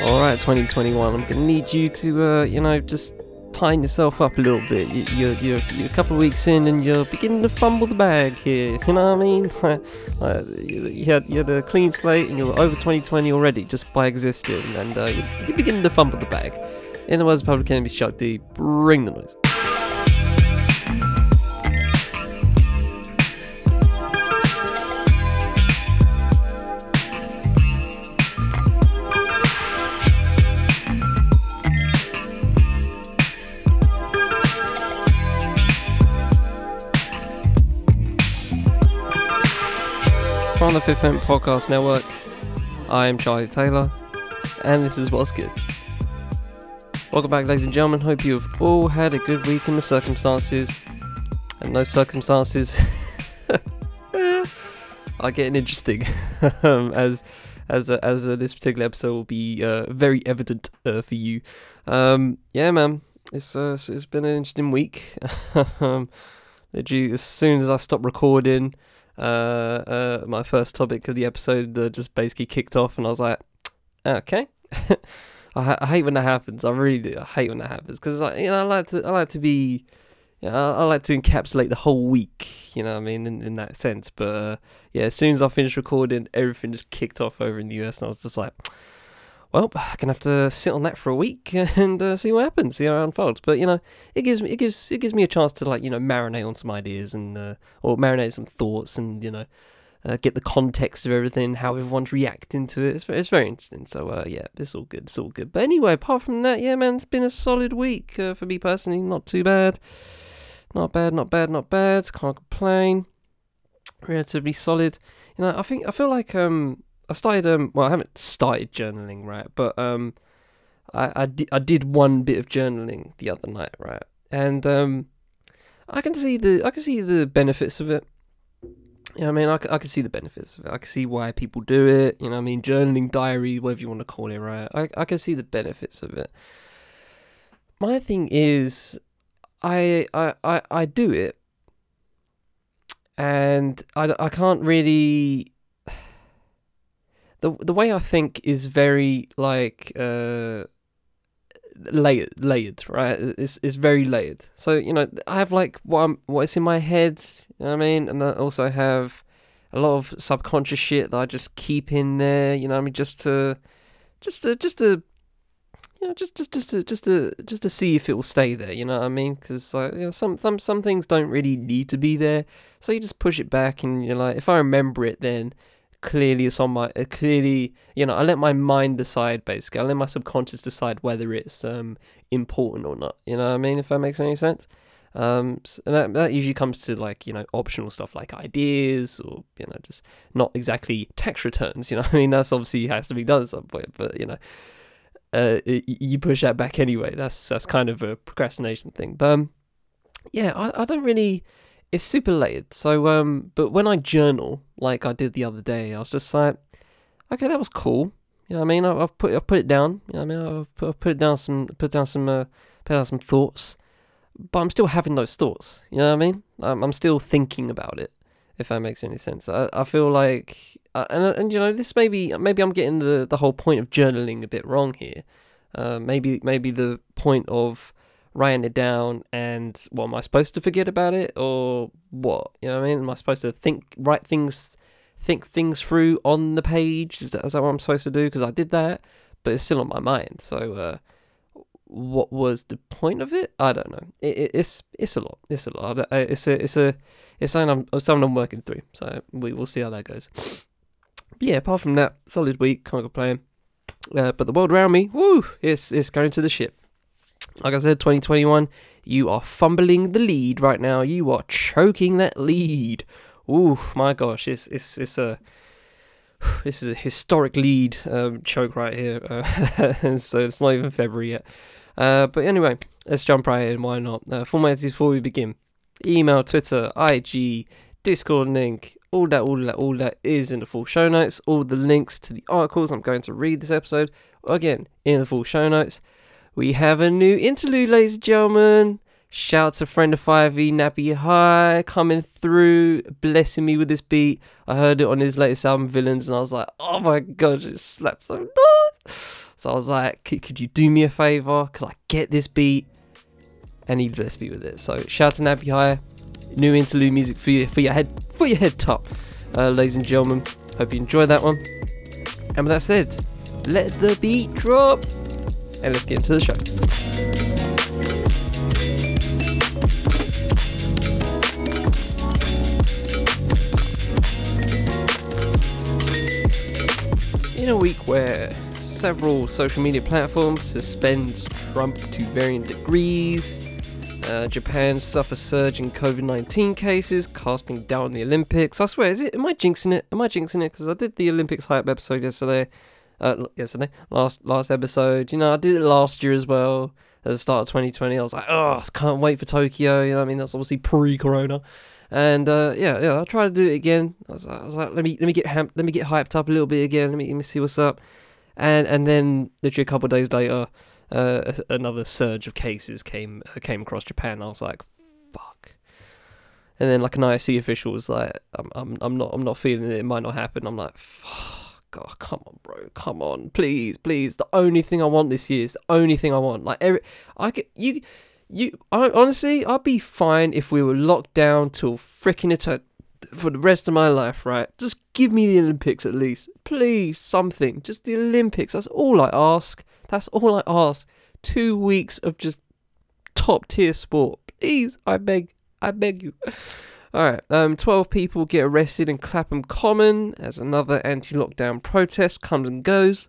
All right, 2021. I'm gonna need you to, uh, you know, just tighten yourself up a little bit. You, you're, you're, you're a couple of weeks in, and you're beginning to fumble the bag here. You know what I mean? you, had you had a clean slate, and you're over 2020 already just by existing, and uh, you're, beginning to fumble the bag. In the words of Public Enemy's Chuck D, bring the noise. From the Fifth Element Podcast Network, I am Charlie Taylor, and this is What's Good. Welcome back, ladies and gentlemen. Hope you have all had a good week in the circumstances, and no circumstances are getting interesting, um, as as uh, as uh, this particular episode will be uh, very evident uh, for you. Um, yeah, man, it's uh, it's been an interesting week. um, literally, as soon as I stopped recording uh, uh, my first topic of the episode uh, just basically kicked off, and I was like, okay. I, ha- I hate when that happens. I really do. I hate when that happens because like, you know I like to I like to be, you know, I, I like to encapsulate the whole week. You know what I mean in, in that sense. But uh, yeah, as soon as I finished recording, everything just kicked off over in the US, and I was just like, well, I'm gonna have to sit on that for a week and uh, see what happens, see how it unfolds. But you know, it gives me it gives it gives me a chance to like you know marinate on some ideas and uh, or marinate some thoughts and you know uh, get the context of everything, how everyone's reacting to it. It's very, it's very interesting. So uh, yeah, it's all good. It's all good. But anyway, apart from that, yeah, man, it's been a solid week uh, for me personally. Not too bad. Not bad. Not bad. Not bad. Can't complain. Relatively solid. You know, I think I feel like um I started um well I haven't started journaling right, but um I I, di- I did one bit of journaling the other night right, and um I can see the I can see the benefits of it. You know I mean? I, I can see the benefits of it. I can see why people do it. You know I mean? Journaling, diary, whatever you want to call it, right? I, I can see the benefits of it. My thing is, I, I, I, I do it, and I, I can't really. The, the way I think is very like uh layered layered right? It's, it's very layered. So you know i have like what I'm, what's in my head you know what i mean? And i also have a lot of subconscious shit that i just keep in there you know i mean? Just to just to just to you know just just just to just to just to see if it will stay there you know what i mean? Because like you know some some some things don't really need to be there. So you just push it back and you're like if i remember it then clearly it's on my uh, clearly you know i let my mind decide basically. I let my subconscious decide whether it's um important or not you know what i mean if that makes any sense? Um s- and that, that usually comes to like you know optional stuff like ideas or you know just not exactly tax returns you know i mean? That's obviously has to be done at some point but you know uh y- you push that back anyway. That's that's kind of a procrastination thing. But um yeah i, I don't really it's super late. So, um, but when I journal, like I did the other day, I was just like, okay, that was cool. You know what I mean? I- I've put I've put it down. You know I mean? I've put, I've put down some put down some uh, put down some thoughts, but I'm still having those thoughts. You know what I mean? I'm, I'm still thinking about it. If that makes any sense, I, I feel like, uh, and and you know, this maybe maybe I'm getting the the whole point of journaling a bit wrong here. Uh, maybe maybe the point of writing it down and what am I supposed to forget about it or what? You know what I mean? Am I supposed to think write things think things through on the page? Is that, is that what I'm supposed to do? Because I did that, but it's still on my mind. So uh, what was the point of it? I don't know. It, it, it's it's a lot. It's a lot. It's a it's a it's something I'm something I'm working through. So we will see how that goes. But yeah, apart from that, solid week. Can't complain. Uh, but the world around me, woo, it's it's going to the ship. Like I said, 2021, you are fumbling the lead right now. You are choking that lead. Ooh, my gosh, it's it's it's a this is a historic lead um, choke right here. Uh, so it's not even February yet. Uh, but anyway, let's jump right in. Why not? Uh, formalities before we begin. Email, Twitter, IG, Discord link, all that, all that, all that is in the full show notes. All the links to the articles I'm going to read this episode, again, in the full show notes. We have a new interlude, ladies and gentlemen. Shout to friend of 5e, Nappy High, coming through, blessing me with this beat. I heard it on his latest album, Villains, and I was like, oh my god, it slaps so good. So I was like, could, you do me a favor? Could I get this beat? And he blessed me with it. So shout out to Nappy High, new interlude music for your for your head for your head top, uh, ladies and gentlemen. Hope you enjoyed that one. And with that said, let the beat drop, and let's get into the show. In a week where several social media platforms suspend Trump to varying degrees, uh, Japan suffers surge in COVID 19 cases, casting doubt on the Olympics. I swear, is it? Am I jinxing it? Am I jinxing it? Because I did the Olympics hype episode yesterday. Uh, yesterday, last last episode. You know, I did it last year as well at the start of 2020. I was like, oh, I can't wait for Tokyo. You know, I mean, that's obviously pre-corona. And uh, yeah, yeah, I tried to do it again. I was, I was like, let me let me get ham- let me get hyped up a little bit again. Let me let me see what's up. And and then literally a couple of days later, uh, another surge of cases came uh, came across Japan. I was like, fuck. And then like an IOC official was like, I'm I'm I'm not I'm not feeling it. It might not happen. I'm like, fuck. God, come on, bro, come on, please, please. The only thing I want this year is the only thing I want. Like every, I could you you I, honestly, I'd be fine if we were locked down till freaking eternity for the rest of my life, right? Just give me the Olympics at least. Please, something. Just the Olympics. That's all I ask. That's all I ask. Two weeks of just top tier sport. Please, I beg. I beg you. Alright, um, 12 people get arrested in Clapham Common as another anti lockdown protest comes and goes.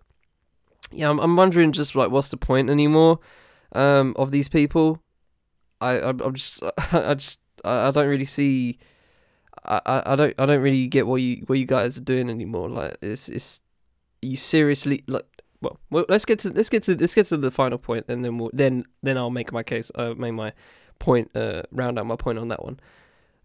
Yeah, I'm, I'm wondering just like what's the point anymore um, of these people? I I'm just I just I don't really see I, I don't I don't really get what you what you guys are doing anymore. Like it's it's you seriously like well, well let's get to let's get to let's get to the final point and then we'll, then then I'll make my case uh make my point uh round out my point on that one.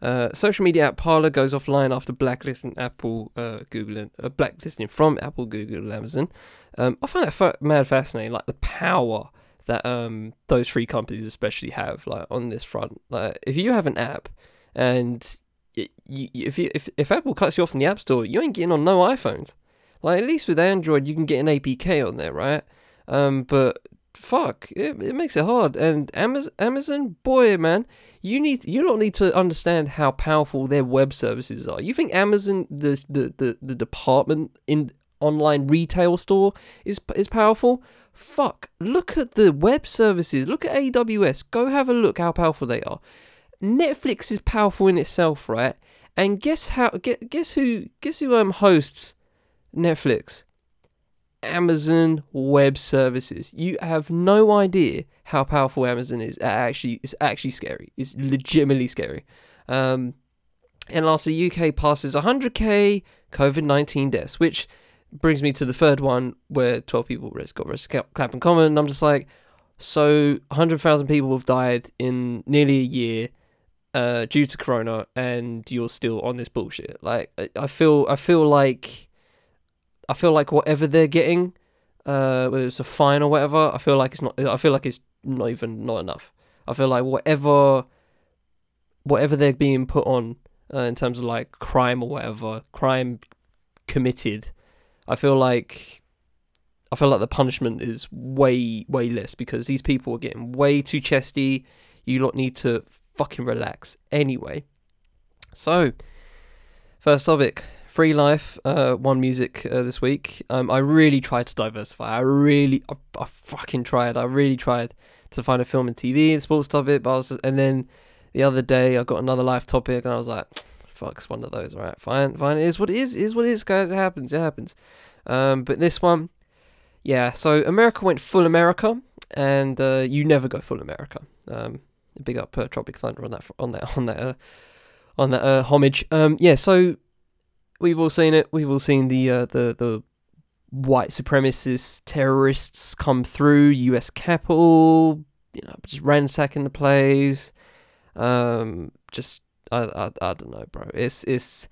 Uh, social media app Parler goes offline after blacklisting Apple, uh, Google, and uh, blacklisting from Apple, Google, and Amazon. Um, I find that mad fascinating, like the power that um those three companies especially have like on this front. Like if you have an app and you, if you if, if Apple cuts you off from the App Store, you ain't getting on no iPhones. Like at least with Android, you can get an APK on there, right? Um, but fuck, it, it makes it hard. And Amazon, Amazon, boy, man, you need you don't need to understand how powerful their web services are. You think Amazon, the the the, the department in online retail store is is powerful? Fuck, look at the web services. Look at AWS. Go have a look how powerful they are. Netflix is powerful in itself, right? And guess how? Guess who? Guess who um hosts Netflix? Amazon Web Services. You have no idea how powerful Amazon is. Actually, it's actually scary. It's legitimately scary. Um, and lastly, UK passes 100k COVID 19 deaths, which brings me to the third one where 12 people got arrested, Clapham Common. And I'm just like, so 100,000 people have died in nearly a year uh, due to Corona, and you're still on this bullshit. Like, I feel, I feel like, I feel like whatever they're getting, uh, whether it's a fine or whatever, I feel like it's not. I feel like it's not even not enough. I feel like whatever, whatever they're being put on uh, in terms of like crime or whatever, crime committed, I feel like I feel like the punishment is way way less because these people are getting way too chesty. You lot need to fucking relax anyway. So, first topic Free Life, uh, one music uh, this week. Um, I really tried to diversify. I really, I, I, fucking tried. I really tried to find a film and TV and sports topic, but I was just, and then the other day I got another life topic, and I was like, fuck, it's one of those. All right, fine, fine. It is what it is. It is what it is, guys. It happens. It happens. Um, but this one, yeah. So America went full America, and uh, you never go full America. Um, big up uh, Tropic Thunder on that on that on that uh, on that uh, homage. Um, yeah. So we've all seen it. We've all seen the uh, the the white supremacist terrorists come through U.S. Capitol. You know, just ransacking the place. Um, just I, I I don't know, bro. It's it's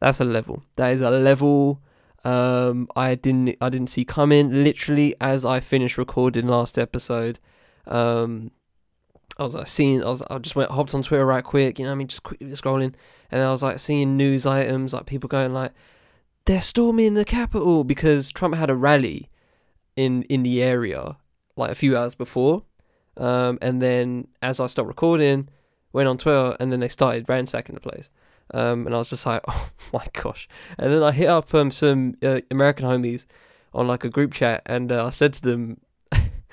that's a level. That is a level. Um, I didn't I didn't see coming. Literally as I finished recording last episode, um, I was like seeing I was I just went hopped on Twitter right quick. You know I mean just quickly scrolling, and I was like seeing news items like people going like they're storming the Capitol because Trump had a rally in in the area like a few hours before, um, and then as I stopped recording, went on Twitter, and then they started ransacking the place. Um, and I was just like, oh my gosh! And then I hit up um, some uh, American homies on like a group chat, and uh, I said to them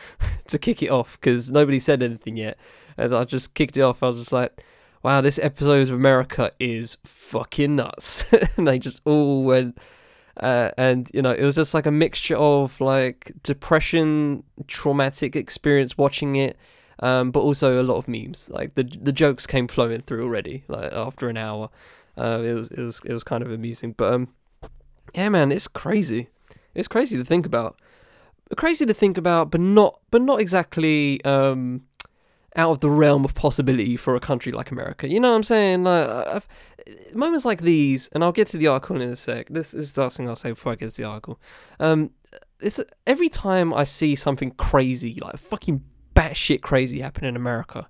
to kick it off because nobody said anything yet, and I just kicked it off. I was just like, wow, this episode of America is fucking nuts, and they just all went. Uh, and you know, it was just like a mixture of like depression, traumatic experience watching it, um, but also a lot of memes. Like the the jokes came flowing through already. Like after an hour, uh, it was it was it was kind of amusing. But um, yeah, man, it's crazy. It's crazy to think about. Crazy to think about, but not but not exactly um out of the realm of possibility for a country like America. You know what I'm saying? Like I've, moments like these, and I'll get to the article in a sec. This is the last thing I'll say before I get to the article. Um, it's every time I see something crazy, like fucking batshit crazy, happen in America.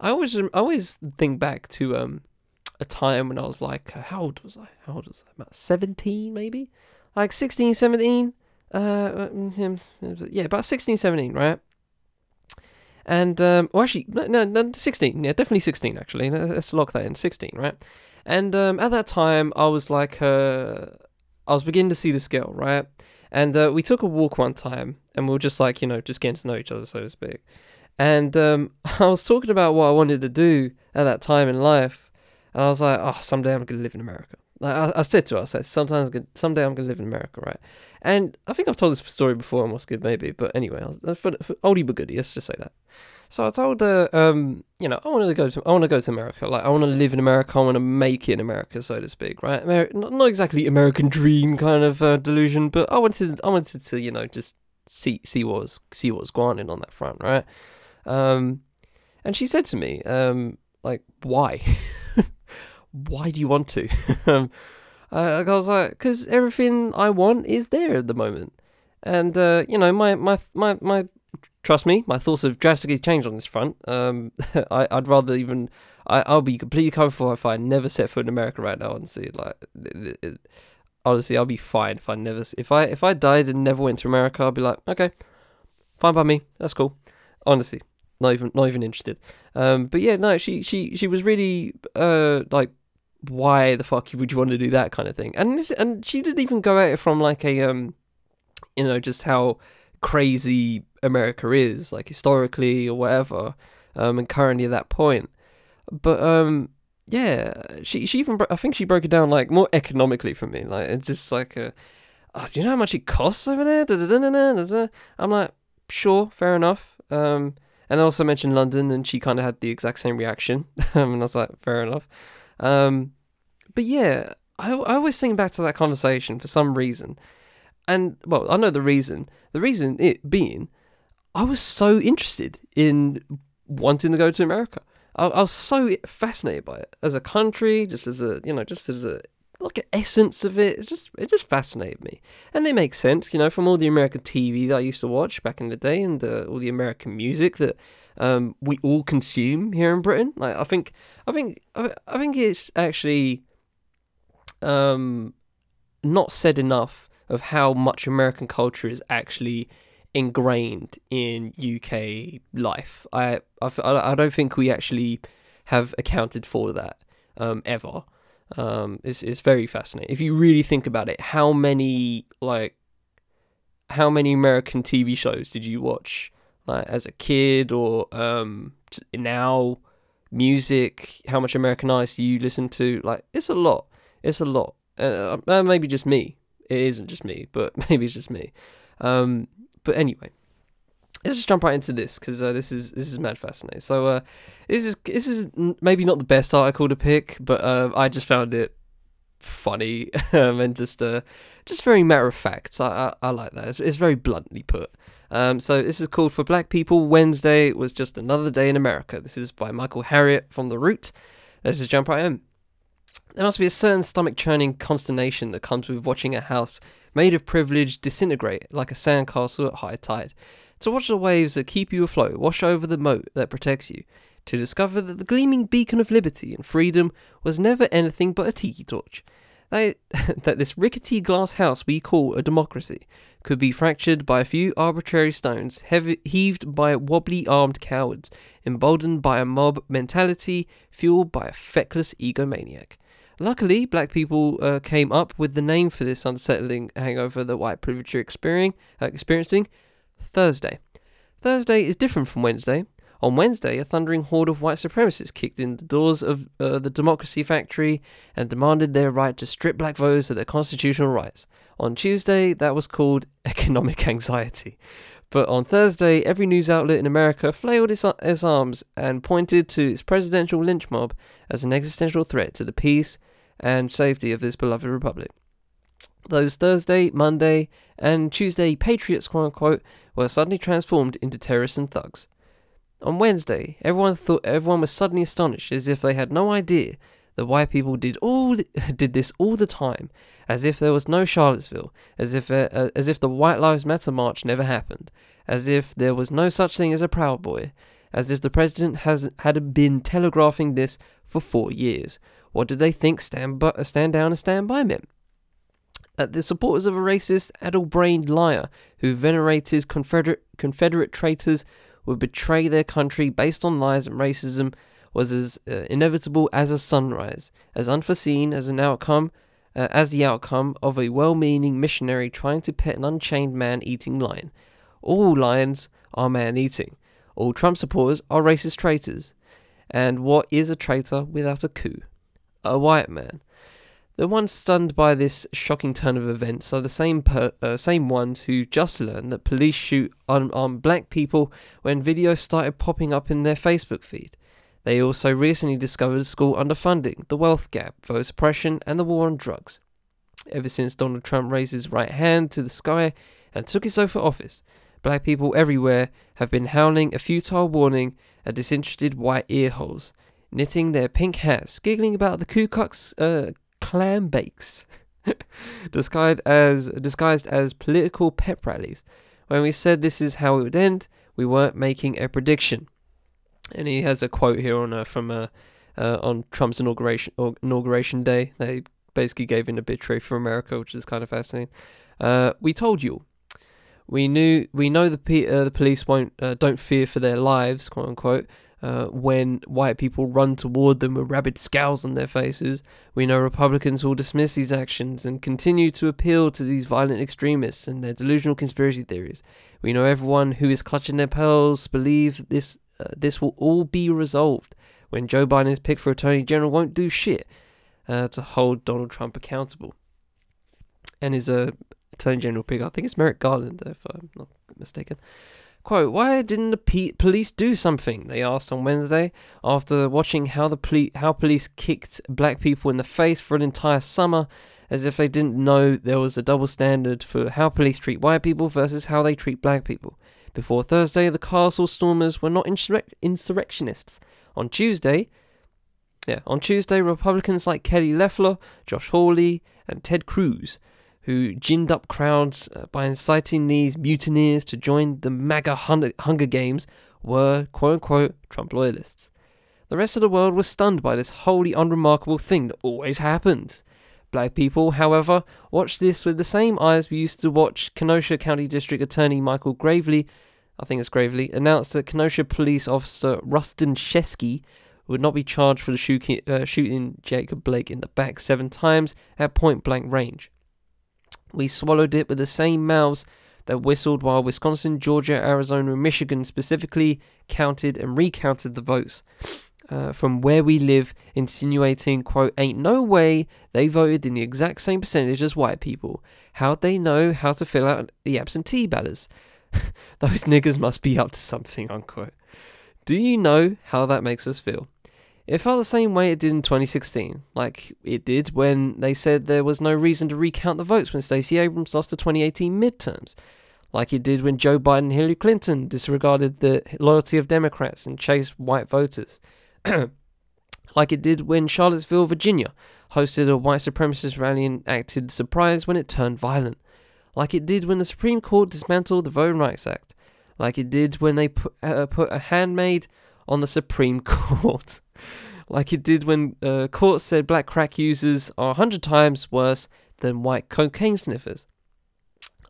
I always, I always think back to um, a time when I was like, how old was I? How old was I? About seventeen, maybe, like 16, 17. Uh, yeah, about 16, 17, right? And um, well, actually, no, no, sixteen. Yeah, definitely sixteen. Actually, let's lock that in. Sixteen, right? And um, at that time, I was like, uh, I was beginning to see this girl, right? And uh, we took a walk one time, and we were just like, you know, just getting to know each other, so to speak. And um, I was talking about what I wanted to do at that time in life, and I was like, oh, someday I'm gonna live in America. Like I, I said to her, I said, sometimes someday I'm gonna live in America, right? And I think I've told this story before on What's Good, maybe, but anyway, was, for, for oldie but goodie, let's just say that. So I told her, um, you know, I want to go to, I want to go to America. Like, I want to live in America. I want to make it in America, so to speak, right? Ameri- not, not exactly American dream kind of uh, delusion, but I wanted, I wanted to, you know, just see, see what was, see what was going on on that front, right? Um, and she said to me, um, like, why? why do you want to? um, I, was like, because everything I want is there at the moment, and uh, you know, my my my my trust me, my thoughts have drastically changed on this front. Um, I, would rather even I, I'll be completely comfortable if I never set foot in America right now. Honestly, like it, it, honestly, I'll be fine if I never if I if I died and never went to America. I'll be like, okay, fine by me. That's cool. Honestly, not even not even interested. Um, but yeah, no, she she she was really uh like. Why the fuck would you want to do that kind of thing? And this, and she didn't even go at it from like a um, you know, just how crazy America is, like historically or whatever, um, and currently at that point. But um, yeah, she she even I think she broke it down like more economically for me. Like it's just like, a, oh, do you know how much it costs over there? I'm like, sure, fair enough. Um, and I also mentioned London, and she kind of had the exact same reaction, and I was like, fair enough. Um, but yeah, I I always think back to that conversation for some reason and well, I know the reason. The reason it being, I was so interested in wanting to go to America. I, I was so fascinated by it as a country, just as a you know, just as a like an essence of it. It's just it just fascinated me, and it makes sense, you know, from all the American TV that I used to watch back in the day, and uh, all the American music that um, we all consume here in Britain. Like I think, I think, I, think it's actually um, not said enough of how much American culture is actually ingrained in UK life. I I, I don't think we actually have accounted for that um, ever. Um, it's it's very fascinating if you really think about it. How many like how many American TV shows did you watch like as a kid or um, now? Music, how much Americanized you listen to? Like it's a lot. It's a lot. Uh, uh maybe just me it isn't just me, but maybe it's just me. Um, but anyway, let's just jump right into this because uh, this is this is mad fascinating. So uh, this is this is maybe not the best article to pick, but uh, I just found it funny um, and just uh, just very matter of fact. I, I, I like that. It's, it's, very bluntly put. Um, so this is called for Black People. Wednesday was just another day in America. This is by Michael Harriot from The Root. Let's just jump right in. There must be a certain stomach churning consternation that comes with watching a house made of privilege disintegrate like a sandcastle at high tide. To watch the waves that keep you afloat wash over the moat that protects you. To discover that the gleaming beacon of liberty and freedom was never anything but a tiki torch. They, that this rickety glass house we call a democracy could be fractured by a few arbitrary stones heavy, heaved by wobbly armed cowards, emboldened by a mob mentality fueled by a feckless egomaniac. Luckily, black people uh, came up with the name for this unsettling hangover that white privilege are experiencing, uh, experiencing Thursday. Thursday is different from Wednesday. On Wednesday, a thundering horde of white supremacists kicked in the doors of uh, the Democracy Factory and demanded their right to strip black voters of their constitutional rights. On Tuesday, that was called economic anxiety. But on Thursday, every news outlet in America flailed its, its arms and pointed to its presidential lynch mob as an existential threat to the peace and safety of this beloved republic. Those Thursday, Monday, and Tuesday patriots, quote unquote, were suddenly transformed into terrorists and thugs. On Wednesday, everyone thought everyone was suddenly astonished, as if they had no idea that white people did all did this all the time, as if there was no Charlottesville, as if uh, uh, as if the White Lives Matter march never happened, as if there was no such thing as a Proud Boy, as if the president has had been telegraphing this for four years. What did they think stand but uh, stand down and stand by meant? That the supporters of a racist, addle-brained liar who venerated Confederate Confederate traitors would betray their country based on lies and racism was as uh, inevitable as a sunrise, as unforeseen as an outcome, uh, as the outcome of a well-meaning missionary trying to pet an unchained man-eating lion. All lions are man-eating. All Trump supporters are racist traitors. And what is a traitor without a coup? A white man. The ones stunned by this shocking turn of events are the same per, uh, same ones who just learned that police shoot unarmed black people when videos started popping up in their Facebook feed. They also recently discovered school underfunding, the wealth gap, voter suppression, and the war on drugs. Ever since Donald Trump raised his right hand to the sky and took his oath of office, black people everywhere have been howling a futile warning at disinterested white earholes, knitting their pink hats, giggling about the Ku Klux uh, Klan bakes, disguised as disguised as political pep rallies. When we said this is how it would end, we weren't making a prediction and he has a quote here on uh, from uh, uh, on Trump's inauguration inauguration day. They basically gave an obituary for America, which is kind of fascinating. Uh, we told you. We knew. We know the uh, the police won't uh, don't fear for their lives, quote unquote. Uh, when white people run toward them with rabid scowls on their faces, we know Republicans will dismiss these actions and continue to appeal to these violent extremists and their delusional conspiracy theories. We know everyone who is clutching their pearls believe this uh, this will all be resolved when Joe Biden is picked for Attorney General. Won't do shit uh, to hold Donald Trump accountable. And his Attorney General pick, I think it's Merrick Garland, if I'm not mistaken. Quote, why didn't the police do something? They asked on Wednesday after watching how the poli- how police kicked black people in the face for an entire summer as if they didn't know there was a double standard for how police treat white people versus how they treat black people. Before Thursday, the castle stormers were not insurrectionists. On Tuesday, yeah, on Tuesday, Republicans like Kelly Loeffler, Josh Hawley, and Ted Cruz, who ginned up crowds uh, by inciting these mutineers to join the MAGA Hunger Games, were quote unquote Trump loyalists. The rest of the world was stunned by this wholly unremarkable thing that always happens. Black people, however, watched this with the same eyes we used to watch Kenosha County District Attorney Michael Graveley, I think it's Graveley, announced that Kenosha police officer Rusten Sheskey would not be charged for the shooting, uh, shooting Jacob Blake in the back seven times at point blank range. We swallowed it with the same mouths that whistled while Wisconsin, Georgia, Arizona, and Michigan specifically counted and recounted the votes uh, from where we live, insinuating, quote, ain't no way they voted in the exact same percentage as white people. How'd they know how to fill out the absentee ballots? Those niggers must be up to something, unquote. Do you know how that makes us feel? It felt the same way it did in 2016, like it did when they said there was no reason to recount the votes when Stacey Abrams lost the 2018 midterms, like it did when Joe Biden and Hillary Clinton disregarded the loyalty of Democrats and chased white voters. like it did when Charlottesville, Virginia, hosted a white supremacist rally and acted surprised when it turned violent. Like it did when the Supreme Court dismantled the Voting Rights Act. Like it did when they put, uh, put a handmaid on the Supreme Court. Like it did when uh, courts said black crack users are 100 times worse than white cocaine sniffers.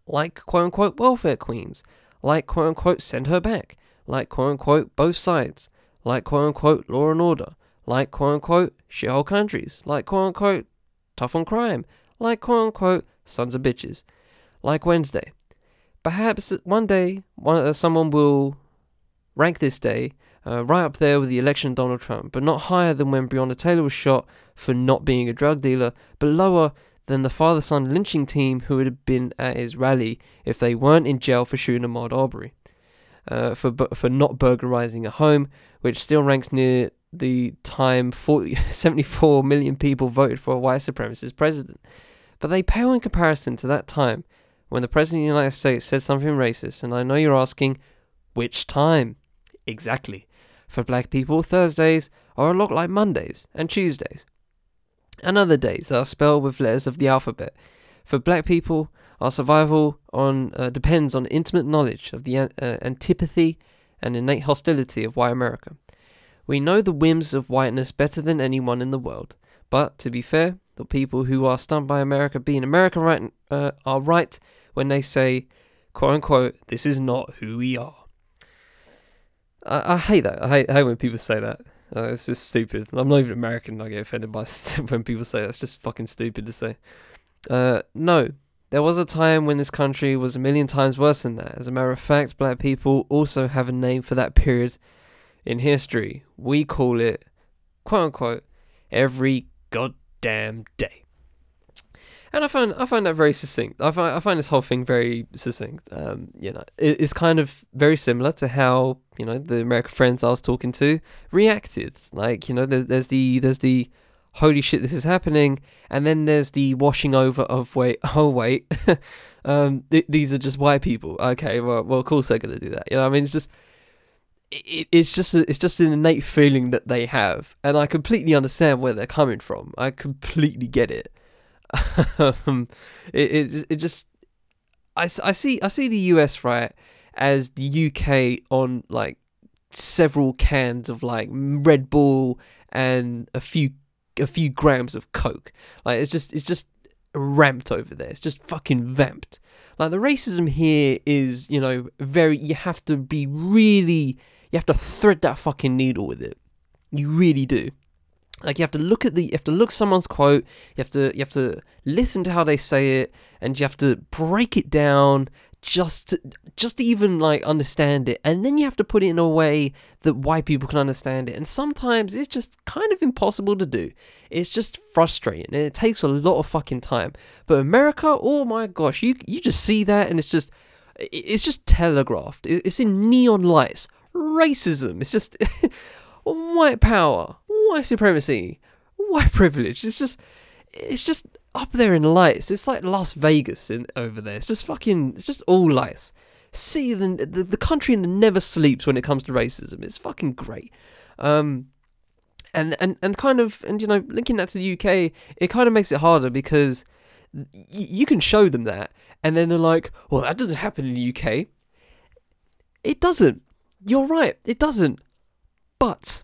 Like quote unquote welfare queens. Like quote unquote send her back. Like quote unquote both sides. Like quote unquote law and order. Like quote unquote shithole countries. Like quote unquote tough on crime. Like quote unquote sons of bitches. Like Wednesday. Perhaps one day one, uh, someone will rank this day uh, right up there with the election of Donald Trump, but not higher than when Breonna Taylor was shot for not being a drug dealer, but lower than the father son lynching team who would have been at his rally if they weren't in jail for shooting Ahmaud Arbery. Uh, for for not burglarizing a home, which still ranks near the time 40, 74 million people voted for a white supremacist president. But they pale in comparison to that time when the president of the United States said something racist, and I know you're asking, which time? Exactly. For black people, Thursdays are a lot like Mondays and Tuesdays. And other days are spelled with letters of the alphabet. For black people, our survival on uh, depends on intimate knowledge of the uh, antipathy and innate hostility of white America. We know the whims of whiteness better than anyone in the world. But to be fair, the people who are stunned by America being American right uh, are right when they say, "quote unquote," this is not who we are. I, I hate that. I hate, I hate when people say that. Uh, it's just stupid. I'm not even American. I get offended by when people say that. It's just fucking stupid to say. Uh, no, there was a time when this country was a million times worse than that. As a matter of fact, black people also have a name for that period in history. We call it, quote unquote, every goddamn day and I find I find that very succinct. I find I find this whole thing very succinct. Um, you know, it, it's kind of very similar to how you know the American friends I was talking to reacted. Like you know, there's there's the there's the holy shit this is happening, and then there's the washing over of wait oh wait, um, th- these are just white people. Okay, well well of course they're gonna do that. You know, I mean it's just. It, it's just a, it's just an innate feeling that they have, and I completely understand where they're coming from. I completely get it um, it, it it just I, I see I see the US right as the UK on like several cans of like Red Bull and a few a few grams of Coke. Like it's just it's just ramped over there. It's just fucking vamped. Like the racism here is, you know, very you have to be really you have to thread that fucking needle with it. You really do. Like you have to look at the, you have to look someone's quote. You have to, you have to listen to how they say it, and you have to break it down just, just to even like understand it. And then you have to put it in a way that white people can understand it. And sometimes it's just kind of impossible to do. It's just frustrating, and it takes a lot of fucking time. But America, oh my gosh, you you just see that, and it's just, it's just telegraphed. It's in neon lights. Racism. It's just. white power, white supremacy, white privilege. It's just, it's just up there in lights. It's like Las Vegas in over there. It's just fucking, it's just all lights. See the the, the country never sleeps when it comes to racism. It's fucking great. Um, and and and kind of and you know linking that to the UK, it kind of makes it harder because y- you can show them that, and then they're like, "Well, that doesn't happen in the UK." It doesn't. You're right. It doesn't. But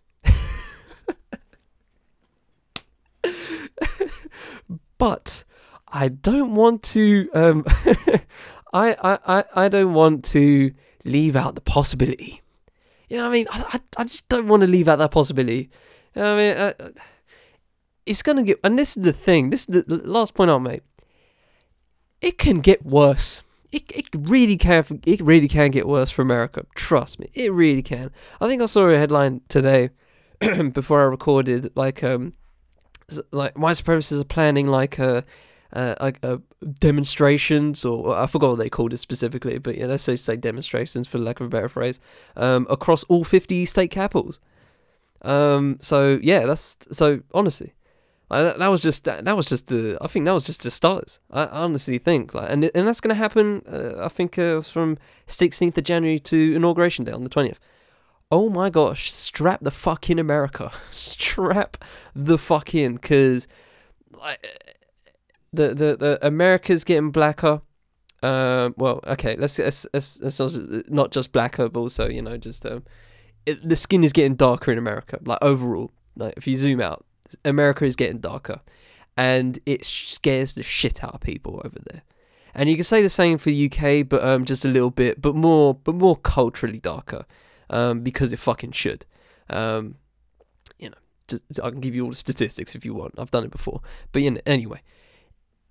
but I don't want to um I, I, I, I don't want to leave out the possibility. You know what I mean? I, I, I just don't want to leave out that possibility. You know what I mean? Uh, uh it's gonna get, and this is the thing. This is the last point I'll make. It can get worse. It, it really can it really can get worse for America. Trust me, it really can. I think I saw a headline today before I recorded, like um, like white supremacists are planning like a, uh, a demonstrations or I forgot what they called it specifically, but yeah, let's say say demonstrations for lack of a better phrase, um, across all fifty state capitals. Um, so yeah, that's so honestly, like, that, that was just that, that was just the I think that was just the start. I honestly think like and and that's gonna happen. Uh, I think uh, from 16th of January to inauguration day on the 20th. Oh my gosh, strap the fuck in, America. strap the fuck in, because like the the the America's getting blacker. Uh, well, okay, let's let's let's, let's not not just blacker, but also you know just um, it, the skin is getting darker in America, like overall like if you zoom out, America is getting darker, and it scares the shit out of people over there. And you can say the same for the UK, but um, just a little bit, but more, but more culturally darker, um, because it fucking should. Um, you know, just, I can give you all the statistics if you want. I've done it before, but you know, anyway,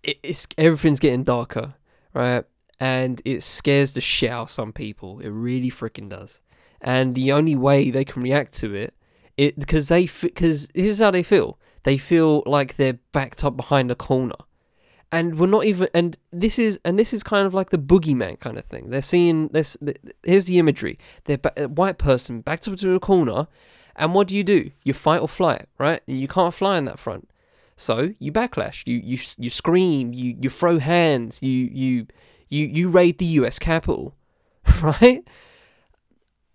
it, it's everything's getting darker, right? And it scares the shit out of some people. It really freaking does. And the only way they can react to it, it because they because this is how they feel. They feel like they're backed up behind a corner and we're not even and this is and this is kind of like the boogeyman kind of thing. They're seeing this here's the imagery. They're a white person backed up to a corner. And what do you do? You fight or flight right? And you can't fly in that front. So you backlash. You you you scream. You you throw hands. You you you you raid the US Capitol right?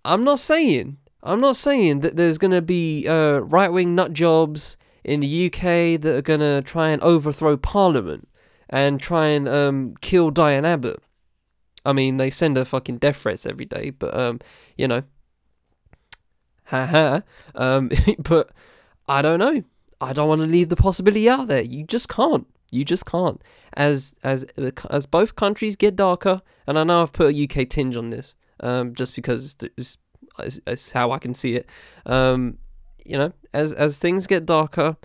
I'm not saying I'm not saying that there's going to be uh, right-wing nut jobs in the UK that are going to try and overthrow parliament and try and um, kill Diane Abbott. I mean, they send her fucking death threats every day, but um, you know, haha. Um, but I don't know. I don't want to leave the possibility out there. You just can't. You just can't. As as as both countries get darker, and I know I've put a UK tinge on this, um, just because it's, it's, it's how I can see it. Um, you know, as as things get darker,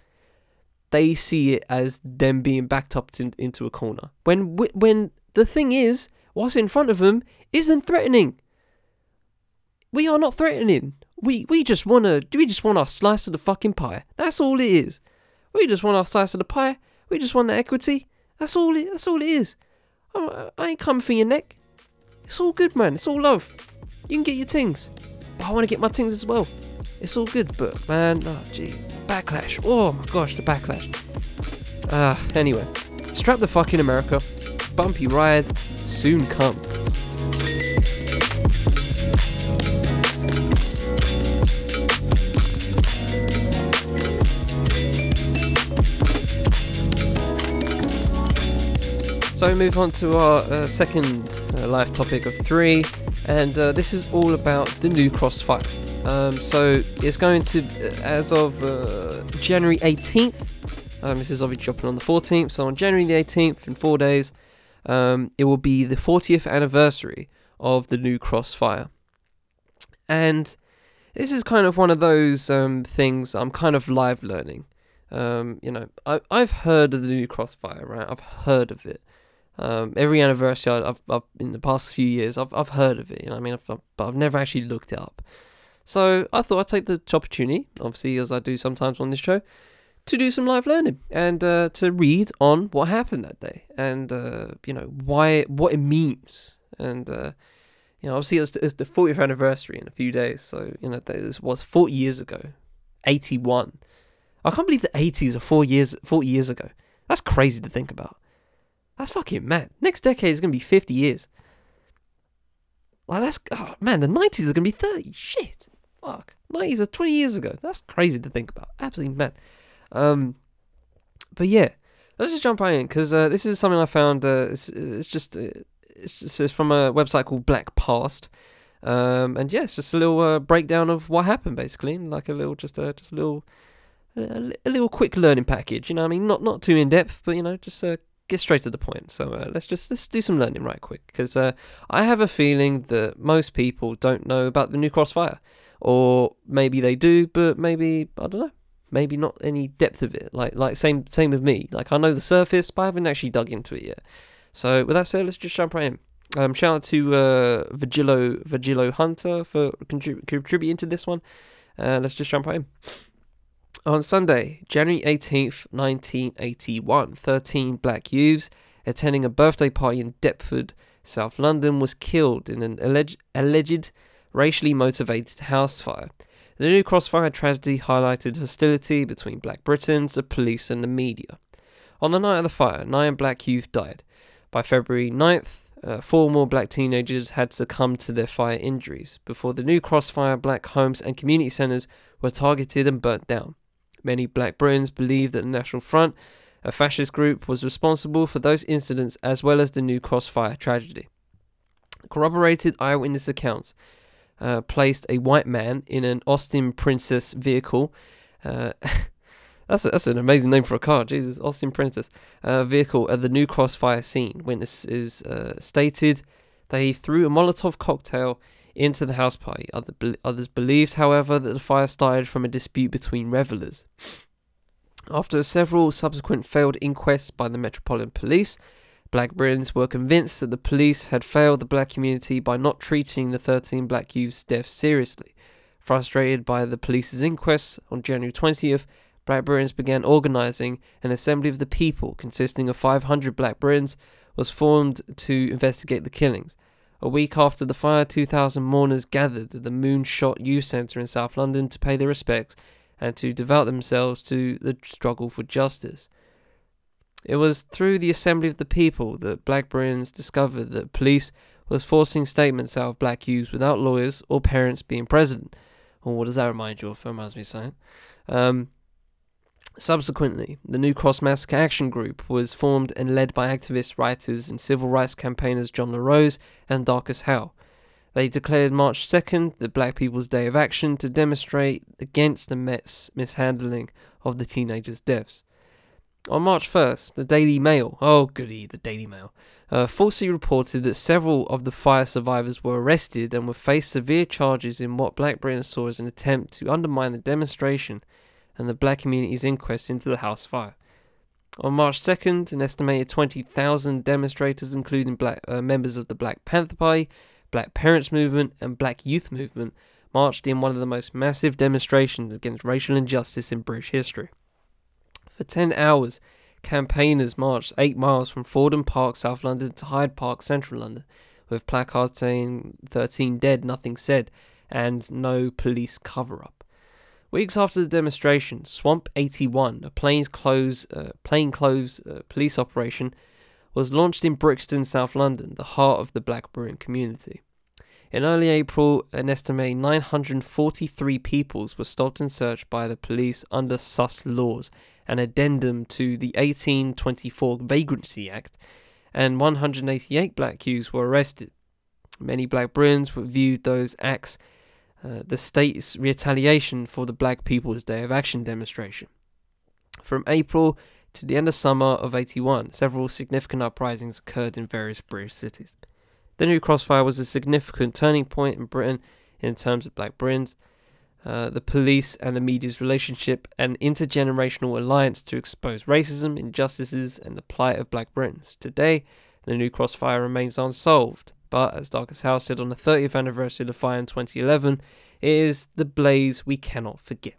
they see it as them being backed up in, into a corner. When when the thing is, what's in front of them isn't threatening. We are not threatening. We we just wanna we just want our slice of the fucking pie. That's all it is. We just want our slice of the pie. We just want the equity. That's all it. That's all it is. I, I ain't coming for your neck. It's all good, man. It's all love. You can get your tings. I want to get my tings as well. It's all good, but man, oh gee backlash. Oh my gosh, the backlash. Ah, uh, anyway. Strap the fuck in America. Bumpy ride soon come. So we move on to our uh, second uh, live topic of three, and uh, this is all about the New Cross fire. Um, so it's going to, as of uh, January 18th, um, this is obviously dropping on the 14th, so on January the 18th, in four days, um, it will be the 40th anniversary of the New Cross fire. And this is kind of one of those um, things I'm kind of live learning. Um, you know, I, I've heard of the New Cross fire, right? I've heard of it. Um, every anniversary I've, I've, in the past few years, I've, I've heard of it. You know, I mean, I've, but I've never actually looked it up. So I thought I'd take the opportunity, obviously as I do sometimes on this show, to do some live learning and uh, to read on what happened that day and uh, you know why what it means. And uh, you know obviously it's, the 40th anniversary in a few days so you know this was 40 years ago. 81 I can't believe the 80s are four years 40 years ago. That's crazy to think about. That's fucking mad. Next decade is gonna be 50 years. Like that's oh, man the 90s are gonna be 30 shit Fuck. 90s are 20 years ago. That's crazy to think about. Absolutely mad. Um, but yeah, let's just jump right in because uh, this is something I found. Uh, it's, it's just uh, it's just it's from a website called BlackPast. Um, and yeah, it's just a little uh, breakdown of what happened, basically, like a little, just a, just a little, a, a little quick learning package. You know, I mean, not not too in depth, but you know, just uh, get straight to the point. So uh, let's just let's do some learning right quick, because uh, I have a feeling that most people don't know about the New Cross fire or maybe they do, but maybe I don't know. Maybe not any depth of it. Like like same same with me. Like I know the surface, but I haven't actually dug into it yet. So with that said, let's just jump right in. Um, shout out to uh, Vigilo Vigilo Hunter for contrib- contributing to this one. Uh, let's just jump right in. On Sunday, January 18th, 1981, 13 black youths attending a birthday party in Deptford, South London, was killed in an alleged, alleged racially motivated house fire. The New Cross fire tragedy highlighted hostility between black Britons, the police, and the media. On the night of the fire, nine black youth died. By February 9th, uh, four more black teenagers had succumbed to their fire injuries. Before the New Cross fire, black homes and community centres were targeted and burnt down. Many black Britons believe that the National Front, a fascist group, was responsible for those incidents as well as the new Crossfire tragedy. Corroborated eyewitness accounts uh, placed a white man in an Austin Princess vehicle Uh, that's a, that's an amazing name for a car. Jesus, Austin Princess uh, vehicle at the New Cross fire scene. Witnesses uh, stated he threw a Molotov cocktail into the house party. Other, others believed, however, that the fire started from a dispute between revelers. After several subsequent failed inquests by the Metropolitan Police, Black Britons were convinced that the police had failed the black community by not treating the 13 black youths' deaths seriously. Frustrated by the police's inquest on January 20th, Black Britons began organising an assembly of the people consisting of 500 Black Britons was formed to investigate the killings. A week after the fire, 2,000 mourners gathered at the Moonshot Youth Centre in South London to pay their respects and to devote themselves to the struggle for justice. It was through the assembly of the people that Black Britons discovered that police was forcing statements out of black youths without lawyers or parents being present. Well, what does that remind you of? Reminds me something. Um, subsequently, the New Cross Massacre Action Group was formed and led by activists, writers, and civil rights campaigners John La Rose and Darcus Howe. They declared March 2nd the Black People's Day of Action to demonstrate against the Met's mishandling of the teenagers' deaths. On March 1st, the Daily Mail, oh goody, the Daily Mail, uh, falsely reported that several of the fire survivors were arrested and would face severe charges in what Black Britain saw as an attempt to undermine the demonstration and the black community's inquest into the house fire. On March 2nd, an estimated 20,000 demonstrators, including black uh, members of the Black Panther Party, Black Parents Movement, and Black Youth Movement marched in one of the most massive demonstrations against racial injustice in British history. For 10 hours, campaigners marched 8 miles from Fordham Park, South London, to Hyde Park, Central London, with placards saying 13 dead, nothing said, and no police cover up. Weeks after the demonstration, Swamp 81, a plainclothes, uh, uh, police operation, was launched in Brixton, South London, the heart of the Black Briton community. In early April, an estimated 943 peoples were stopped and searched by the police under sus laws, an addendum to the 1824 Vagrancy Act, and 188 black youths were arrested. Many black Britons viewed those acts uh, the state's retaliation for the Black People's Day of Action demonstration. From April to the end of summer of 81, several significant uprisings occurred in various British cities. The New Cross fire was a significant turning point in Britain in terms of black Britons, uh, the police and the media's relationship, and intergenerational alliance to expose racism, injustices, and the plight of black Britons. Today, the New Cross fire remains unsolved, but as Darcus Howe said on the 30th anniversary of the fire in 2011, it is the blaze we cannot forget.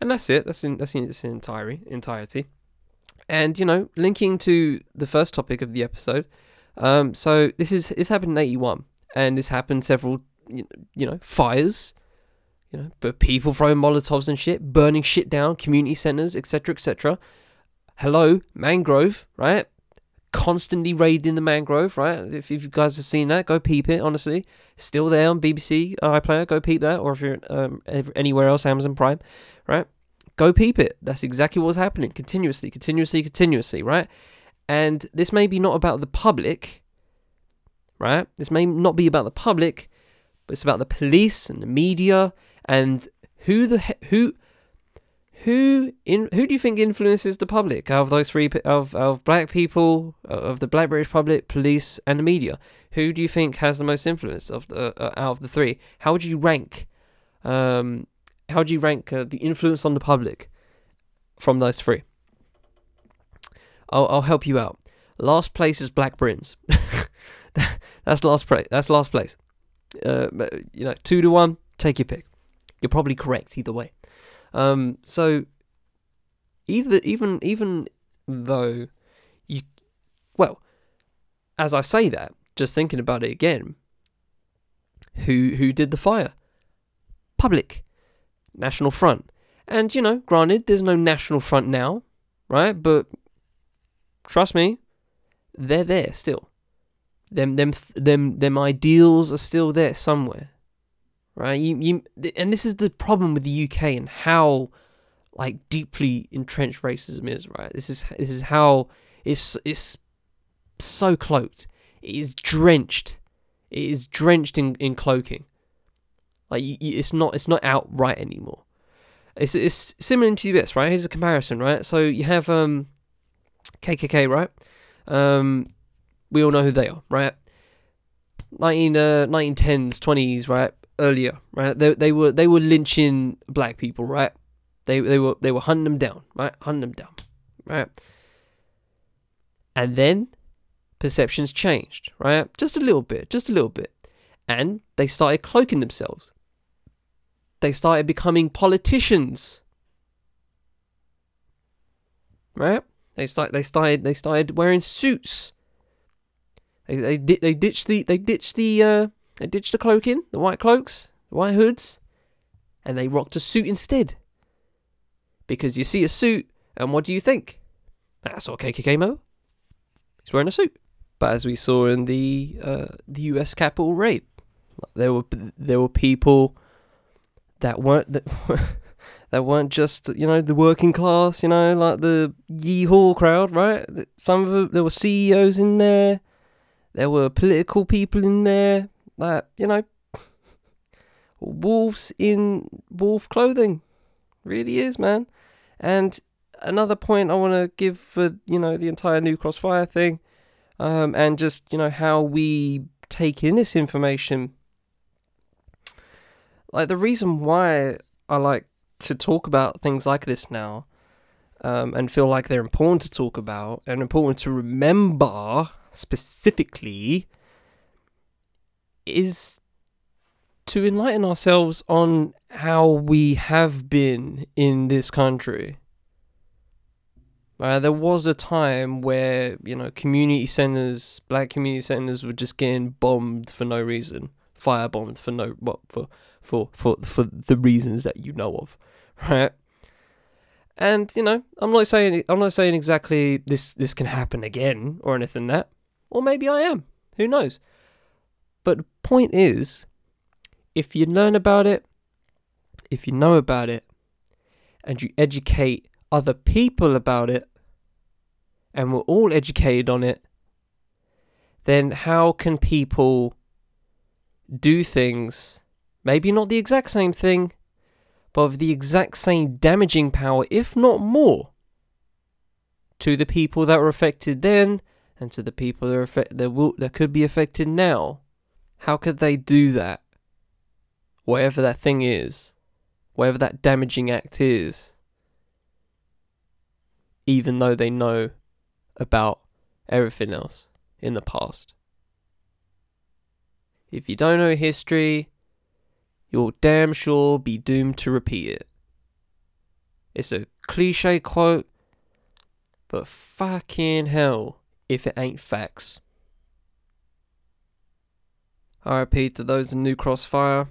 And that's it. That's in that's in its entirety. Entirety. And you know, linking to the first topic of the episode. Um, so this is this happened in '81, and this happened several, you know, fires. You know, but people throwing molotovs and shit, burning shit down, community centers, etc., etc. Hello, mangrove, right? Constantly raiding the mangrove, right? If, if you guys have seen that, go peep it. Honestly, still there on BBC iPlayer. Go peep that, or if you're um, anywhere else, Amazon Prime, right? Go peep it. That's exactly what's happening continuously, continuously, continuously, right? And this may be not about the public, right? This may not be about the public, but it's about the police and the media and who the who who in who do you think influences the public of those three of of black people of the black British public, police, and the media? Who do you think has the most influence of the uh, out of the three? How would you rank um, how do you rank uh, the influence on the public from those three? I'll, I'll help you out. Last place is Black Britons. that's last place. That's last place. Uh, you know, two to one. Take your pick. You're probably correct either way. Um, so either even even though you, well, as I say that, just thinking about it again, who who did the fire? Public. National Front. And, you know, granted, there's no National Front now, right? But trust me, they're there still. Them, them, them, them ideals are still there somewhere, right? You, you, and this is the problem with the UK and how, like, deeply entrenched racism is, right? This is, this is how it's, it's so cloaked. It is drenched. It is drenched in, in cloaking. Like, you, you, it's not, it's not outright anymore. It's it's similar to this, right? Here's a comparison, right? So you have um KKK, right? Um, we all know who they are, right? 19, uh, 1910s, 20s, right? Earlier, right? They, they were they were lynching black people, right? They they were they were hunting them down, right? Hunting them down, right? And then perceptions changed, right? Just a little bit, just a little bit. And they started cloaking themselves. They started becoming politicians. Right? They start they started they started wearing suits. They they they ditched the they ditched the uh they ditched the cloaking, the white cloaks, the white hoods, and they rocked a suit instead. Because you see a suit, and what do you think? That's what KKK Mo. He's wearing a suit. But as we saw in the uh, the U.S. Capitol raid, there were there were people that weren't that, that weren't just you know the working class, you know, like the yeehaw crowd, right? Some of them, there were CEOs in there, there were political people in there, that you know, wolves in wolf clothing, really is, man. And another point I want to give for you know the entire New Cross fire thing um, and just you know how we take in this information. Like the reason why I like to talk about things like this now, um, and feel like they're important to talk about and important to remember specifically, is to enlighten ourselves on how we have been in this country uh, there was a time where you know community centers, black community centers, were just getting bombed for no reason, firebombed for no what for for for for the reasons that you know of, right? And you know, I'm not saying I'm not saying exactly this this can happen again or anything that, or maybe I am. Who knows? But the point is, if you learn about it, if you know about it, and you educate other people about it, and we're all educated on it, then how can people do things, maybe not the exact same thing, but of the exact same damaging power, if not more, to the people that were affected then and to the people that, are that, will- that could be affected now? How could they do that? Whatever that thing is, whatever that damaging act is even though they know about everything else in the past. If you don't know history, you'll damn sure be doomed to repeat it. It's a cliche quote, but fucking hell if it ain't facts. RIP to those in New Cross fire.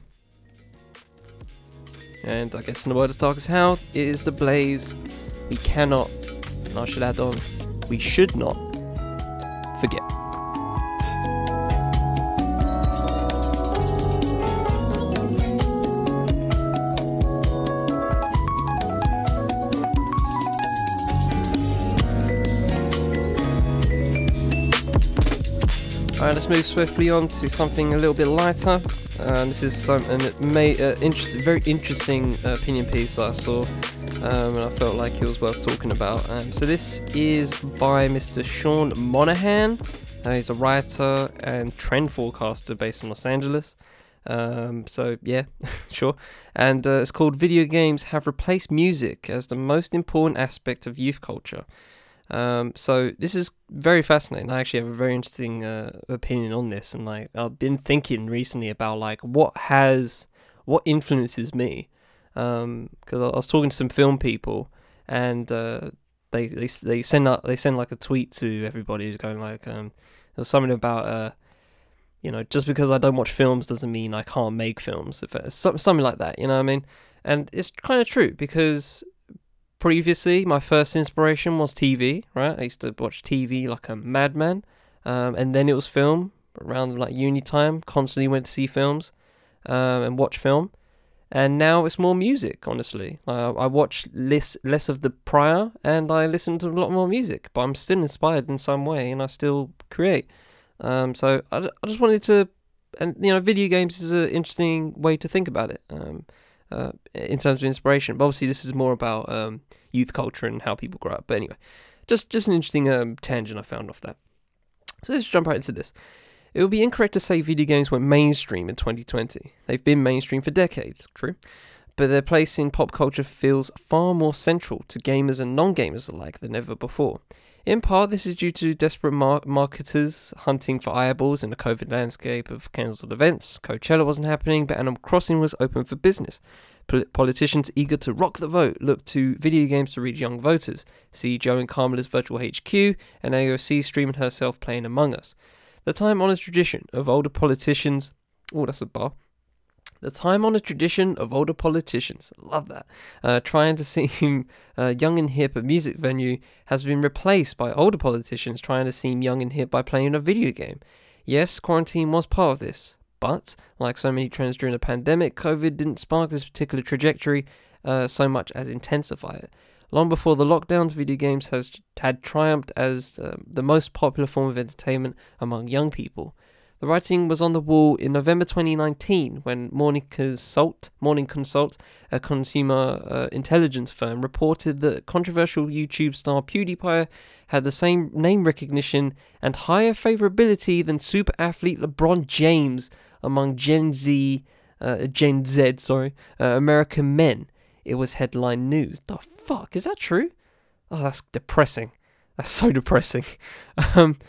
And I guess in the word of Darcus Howe, it is the blaze. We cannot and I should add on, we should not move swiftly on to something a little bit lighter. Uh, this is some an uh, interest, very interesting uh, opinion piece that I saw um, and I felt like it was worth talking about. Um, so this is by Mr. Sean Monahan. Uh, he's a writer and trend forecaster based in Los Angeles. Um, so yeah, sure. And uh, it's called "Video Games Have Replaced Music as the Most Important Aspect of Youth Culture." Um, so this is very fascinating. I actually have a very interesting uh, opinion on this, and like I've been thinking recently about like what has what influences me because um, I was talking to some film people and uh, they they they send out they send like a tweet to everybody who's going like um was something about uh you know just because I don't watch films doesn't mean I can't make films if it's something like that you know what I mean and it's kind of true because previously my first inspiration was TV right I used to watch TV like a madman um, and then it was film around like uni time constantly went to see films um, and watch film and now it's more music. Honestly, I, I watch less less of the prior, and I listen to a lot more music. But I'm still inspired in some way, and I still create. Um, so I, I just wanted to, and you know, video games is an interesting way to think about it. Um, uh, in terms of inspiration. But obviously, this is more about um, youth culture and how people grow up. But anyway, just just an interesting um, tangent I found off that. So let's jump right into this. It would be incorrect to say video games went mainstream in 2020. They've been mainstream for decades, true, but their place in pop culture feels far more central to gamers and non gamers alike than ever before. In part, this is due to desperate mar- marketers hunting for eyeballs in a COVID landscape of cancelled events. Coachella wasn't happening, but Animal Crossing was open for business. Pol- politicians eager to rock the vote look to video games to reach young voters. See Joe and Kamala's virtual HQ, and AOC streaming herself playing Among Us. The time honoured tradition of older politicians. Oh, that's a bar. The time honoured tradition of older politicians, love that, uh, trying to seem uh, young and hip at music venue has been replaced by older politicians trying to seem young and hip by playing a video game. Yes, quarantine was part of this, but like so many trends during the pandemic, COVID didn't spark this particular trajectory uh, so much as intensify it. Long before the lockdowns, video games has had triumphed as uh, the most popular form of entertainment among young people. The writing was on the wall in November 2019 when Morning Consult, Morning Consult, a consumer uh, intelligence firm, reported that controversial YouTube star PewDiePie had the same name recognition and higher favorability than super athlete LeBron James among Gen Z, uh, Gen Z, sorry, uh, American men. It was headline news. The fuck is that true? Oh, that's depressing. That's so depressing. um,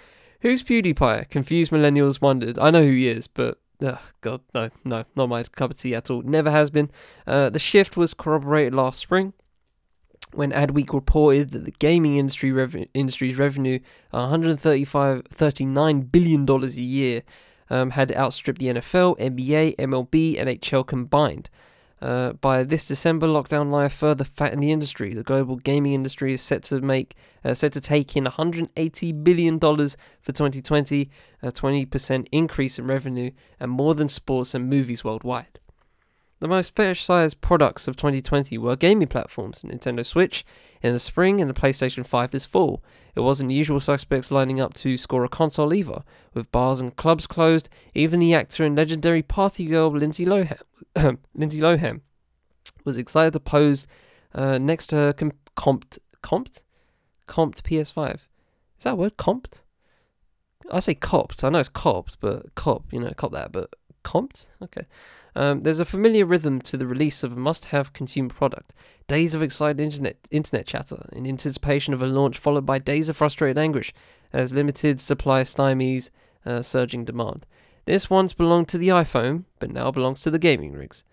Who's PewDiePie? Confused millennials wondered. I know who he is, but Ugh, God, no, no, not my cup of tea at all. Never has been. Uh, the shift was corroborated last spring when Adweek reported that the gaming industry rev- industry's revenue, 135, 39 billion a year, um, had outstripped the NFL, NBA, MLB, and NHL combined. Uh, by this December, lockdown lie further fat in the industry. The global gaming industry is set to make uh, set to take in 180 billion dollars for 2020, a 20% increase in revenue, and more than sports and movies worldwide. The most fetish-sized products of 2020 were gaming platforms: Nintendo Switch in the spring and the PlayStation 5 this fall. It wasn't usual suspects lining up to score a console either, with bars and clubs closed. Even the actor and legendary party girl Lindsay Lohan, Lindsay Lohan was excited to pose uh, next to her com- comped comped comped PS5. Is that word? Comped? I say copped. I know it's copped, but cop, you know, cop that, but comped? Okay. Um, there's a familiar rhythm to the release of a must-have consumer product. Days of excited internet internet chatter in anticipation of a launch, followed by days of frustrated anguish as limited supply stymies uh, surging demand. This once belonged to the iPhone, but now belongs to the gaming rigs.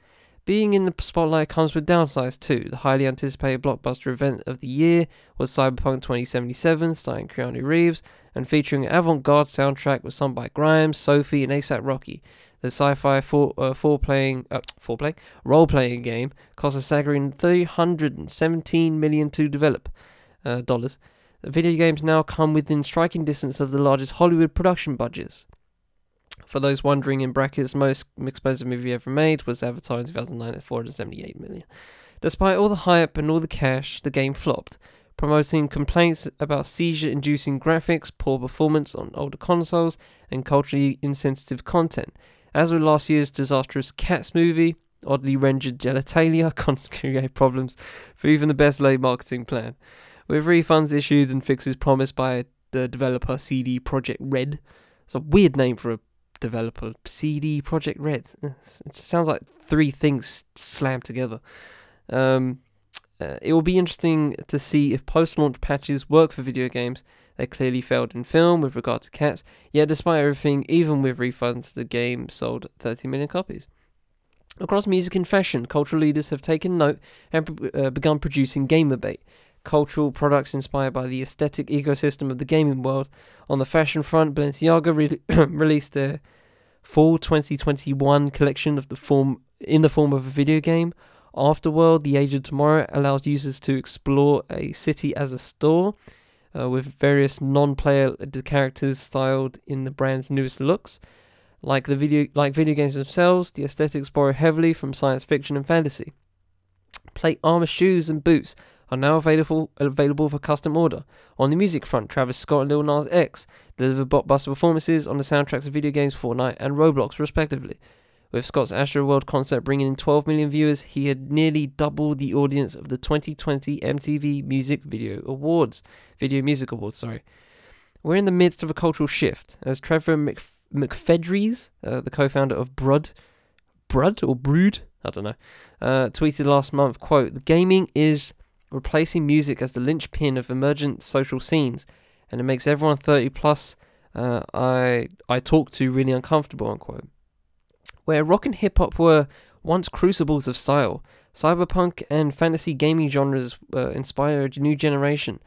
Being in the spotlight comes with downsides too. The highly anticipated blockbuster event of the year was Cyberpunk 2077, starring Keanu Reeves and featuring an avant-garde soundtrack with songs by Grimes, Sophie, and ASAP Rocky. The sci-fi four, uh, playing uh, four playing role playing game cost a staggering 317 million to develop uh, dollars. Video games now come within striking distance of the largest Hollywood production budgets. For those wondering, in brackets, most expensive movie ever made was Avatar in 2009 at 478 million. Despite all the hype and all the cash, the game flopped, promoting complaints about seizure-inducing graphics, poor performance on older consoles, and culturally insensitive content. As with last year's disastrous Cats movie, oddly rendered genitalia constantly create problems for even the best laid marketing plan. With refunds issued and fixes promised by the developer CD Projekt Red. It's a weird name for a developer. CD Projekt Red. It just sounds like three things slammed together. Um, uh, it will be interesting to see if post launch patches work for video games they clearly failed in film with regard to cats, yet despite everything, even with refunds, the game sold 30 million copies. Across music and fashion, cultural leaders have taken note and uh, begun producing gamerbait, cultural products inspired by the aesthetic ecosystem of the gaming world. On the fashion front, Balenciaga re- released their fall 2021 collection of the form in the form of a video game. Afterworld, The Age of Tomorrow allows users to explore a city as a store uh, with various non-player characters styled in the brand's newest looks. Like the video, like video games themselves, the aesthetics borrow heavily from science fiction and fantasy. Plate armor shoes and boots are now available available for custom order. On the music front, Travis Scott and Lil Nas X deliver blockbuster performances on the soundtracks of video games Fortnite and Roblox, respectively. With Scott's Astro World concert bringing in 12 million viewers, he had nearly doubled the audience of the 2020 MTV Music Video Awards. Video Music Awards, sorry. We're in the midst of a cultural shift, as Trevor McF- McFedries, uh, the co-founder of Brud, Brud or Brood, I don't know, uh, tweeted last month, quote, "The gaming is replacing music as the linchpin of emergent social scenes, and it makes everyone 30 plus uh, I I talk to really uncomfortable, unquote. Where rock and hip hop were once crucibles of style, cyberpunk and fantasy gaming genres uh, inspired a new generation.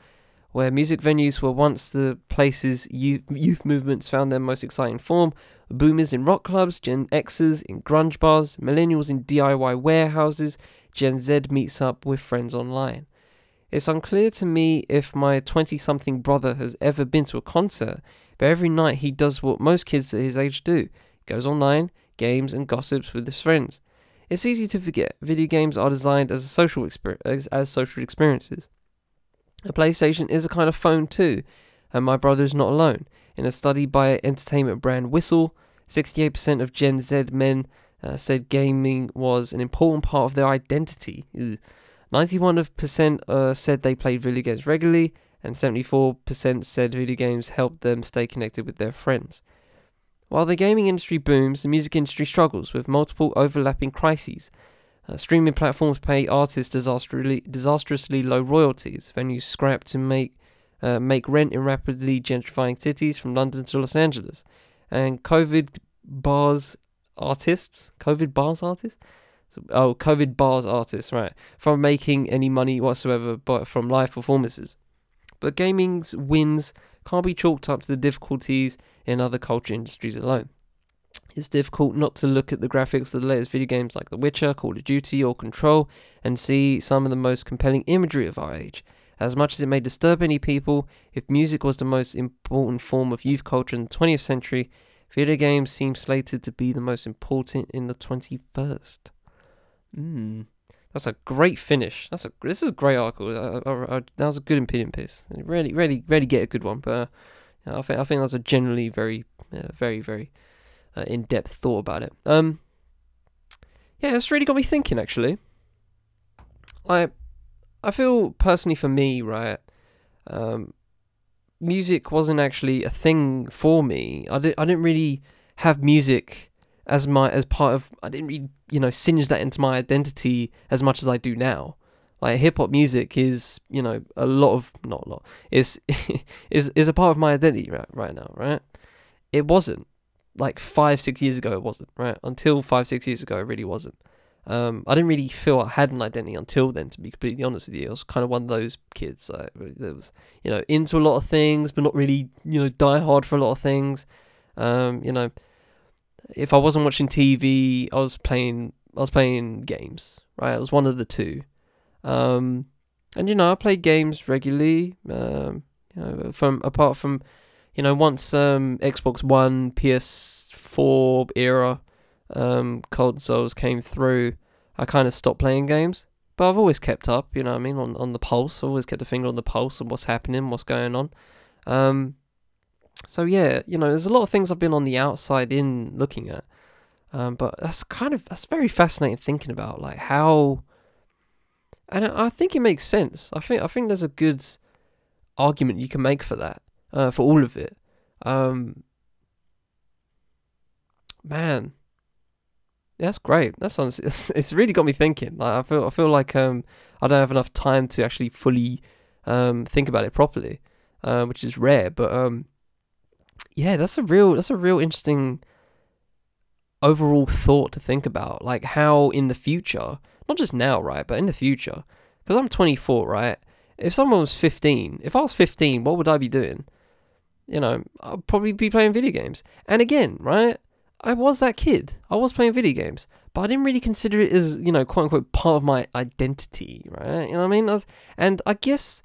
Where music venues were once the places youth, youth movements found their most exciting form, boomers in rock clubs, Gen Xers in grunge bars, millennials in DIY warehouses, Gen Z meets up with friends online. It's unclear to me if my 20 something brother has ever been to a concert, but every night he does what most kids at his age do goes online, games, and gossips with his friends. It's easy to forget video games are designed as, social exper- as, as social experiences. A PlayStation is a kind of phone too, and my brother is not alone. In a study by entertainment brand Whistle, 68% of Gen Z men uh, said gaming was an important part of their identity. Ugh. 91% uh, said they played video games regularly, and 74% said video games helped them stay connected with their friends. While the gaming industry booms, the music industry struggles with multiple overlapping crises. Uh, streaming platforms pay artists disastrously, disastrously low royalties. Venues scrap to make uh, make rent in rapidly gentrifying cities from London to Los Angeles. And COVID bars artists, COVID bars artists, oh, COVID bars artists, right, from making any money whatsoever but from live performances. But gaming's wins can't be chalked up to the difficulties in other culture industries alone. It's difficult not to look at the graphics of the latest video games like The Witcher, Call of Duty, or Control and see some of the most compelling imagery of our age. As much as it may disturb any people, if music was the most important form of youth culture in the 20th century, video games seem slated to be the most important in the 21st. Mm. That's a great finish. That's a this is a great article. I, I, I, that was a good opinion piece. Really, really, really get a good one. But uh, I think I think that's a generally very, uh, very, very uh, in depth thought about it. Um, yeah, it's really got me thinking. Actually, I I feel personally for me, right, um, music wasn't actually a thing for me. I did I didn't really have music as my as part of I didn't really you know singe that into my identity as much as I do now. Like hip hop music is you know a lot of not a lot is is is a part of my identity right right now right. It wasn't like five six years ago. It wasn't right until five six years ago. It really wasn't. Um, I didn't really feel I had an identity until then. To be completely honest with you, I was kind of one of those kids that was you know into a lot of things, but not really you know die hard for a lot of things. Um, you know if I wasn't watching TV, I was playing I was playing games. Right, it was one of the two. Um, and you know, I played games regularly. Um, you know, from apart from, you know, once um, Xbox One, PS4 era um, consoles came through, I kind of stopped playing games. But I've always kept up, you know I mean, on, on the pulse. I've always kept a finger on the pulse of what's happening, what's going on. Um, so yeah, you know, there's a lot of things I've been on the outside in looking at, um, but that's kind of that's very fascinating thinking about like how, and I think it makes sense. I think I think there's a good argument you can make for that, uh, for all of it. Um, man, that's great. That's honestly, it's, it's really got me thinking. Like I feel I feel like um I don't have enough time to actually fully um think about it properly, uh, which is rare. But um yeah, that's a real that's a real interesting overall thought to think about. Like how in the future, not just now, right, but in the future, because I'm 24, right? If someone was 15, if I was 15, what would I be doing? You know, I'd probably be playing video games. And again, right? I was that kid. I was playing video games, but I didn't really consider it as, you know, quote unquote, part of my identity, right? You know what I mean? And I guess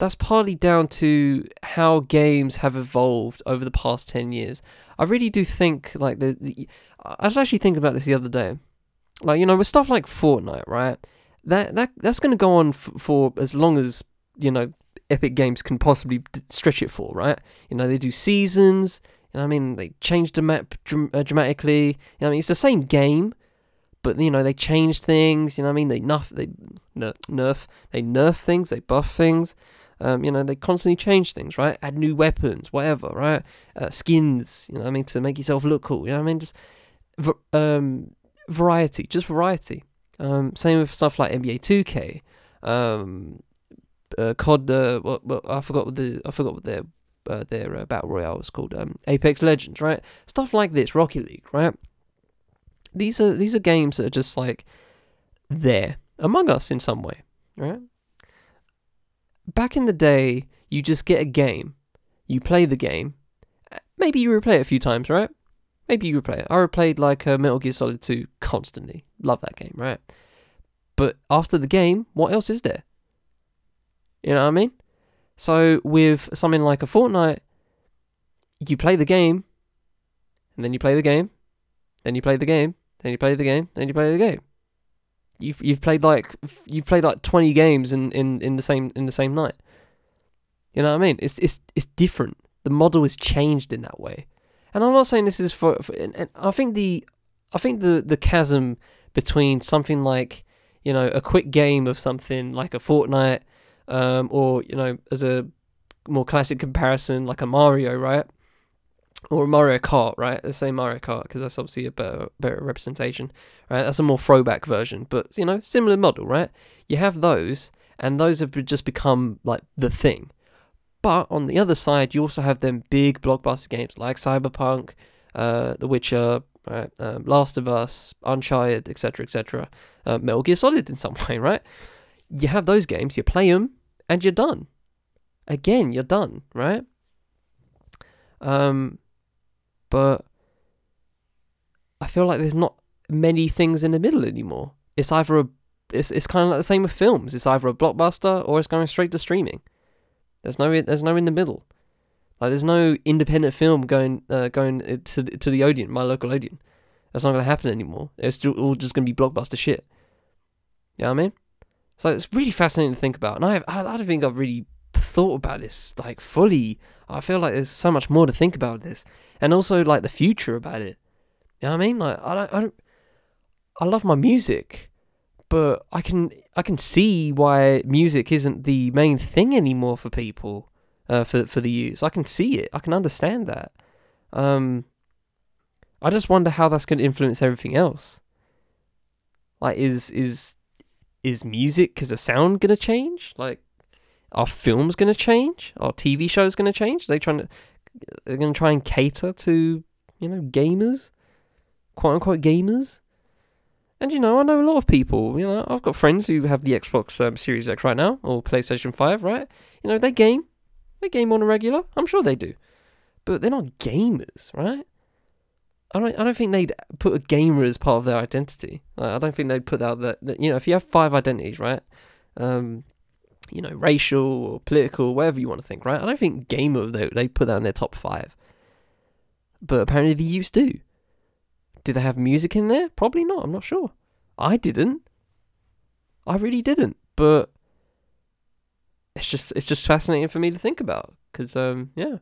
that's partly down to how games have evolved over the past 10 years. I really do think, like, the, the I was actually thinking about this the other day. Like, you know, with stuff like Fortnite, right? That that That's going to go on f- for as long as, you know, Epic Games can possibly d- stretch it for, right? You know, they do seasons, You know I mean? They change the map dram- uh, dramatically. You know I mean? It's the same game, but you know they change things. You know I mean? They nerf, they nerf, they nerf things, they buff things. Um, you know they constantly change things, right? Add new weapons, whatever, right? Uh, skins. You know I mean? To make yourself look cool. You know I mean? Just um, variety, just variety. Um, same with stuff like NBA 2K. Um, uh, COD. Uh, what, I forgot what the I forgot what their uh, their uh, battle royale was called. Um, Apex Legends, right? Stuff like this, Rocket League, right? These are these are games that are just like there among us in some way, right? Back in the day, you just get a game, you play the game, maybe you replay it a few times, right? Maybe you replay it. I replayed like uh, Metal Gear Solid 2 constantly. Love that game, right? But after the game, what else is there? You know what I mean? So with something like a Fortnite, you play the game, and then you play the game, then you play the game, then you play the game, then you play the game. You've you've played like you've played like twenty games in, in, in the same in the same night. You know what I mean? It's it's it's different. The model is changed in that way, and I'm not saying this is for. for and, and I think the I think the the chasm between something like you know a quick game of something like a Fortnite, um, or you know as a more classic comparison like a Mario, right? Or Mario Kart, right? Let's say Mario Kart because that's obviously a better better representation, right? That's a more throwback version, but you know, similar model, right? You have those, and those have just become like the thing. But on the other side, you also have them big blockbuster games like Cyberpunk, uh, The Witcher, right? Um, Last of Us, Uncharted, etc., etc. Uh, Metal Gear Solid in some way, right? You have those games, you play them, and you're done. Again, you're done, right? Um, but I feel like there's not many things in the middle anymore. It's either a it's it's kind of like the same with films. It's either a blockbuster or it's going straight to streaming. There's no there's no in the middle. Like there's no independent film going uh, going uh, to to the Odeon, my local Odeon. That's not going to happen anymore. It's all just going to be blockbuster shit. You know what I mean? So it's really fascinating to think about, and I I, I don't think I've really thought about this like fully. I feel like there's so much more to think about this, and also like the future about it. You know what I mean? Like I don't, I don't, I love my music, but I can I can see why music isn't the main thing anymore for people, uh, for for the use. I can see it. I can understand that. Um, I just wonder how that's going to influence everything else. Like, is is is music because the sound going to change? Like, are films going to change? Are TV shows going to change? Are they trying to they're going to try and cater to you know gamers, quote unquote gamers. And you know, I know a lot of people. You know, I've got friends who have the Xbox um, Series X right now or PlayStation Five, right? You know, they game, they game on a regular. I'm sure they do, but they're not gamers, right? I don't. I don't think they'd put a gamer as part of their identity. I don't think they'd put out that. You know, if you have five identities, right? Um, you know, racial or political, whatever you want to think, right? I don't think gamer they they put that in their top five. But apparently the used to. Did they have music in there? Probably not. I'm not sure. I didn't. I really didn't. But it's just it's just fascinating for me to think about because um yeah,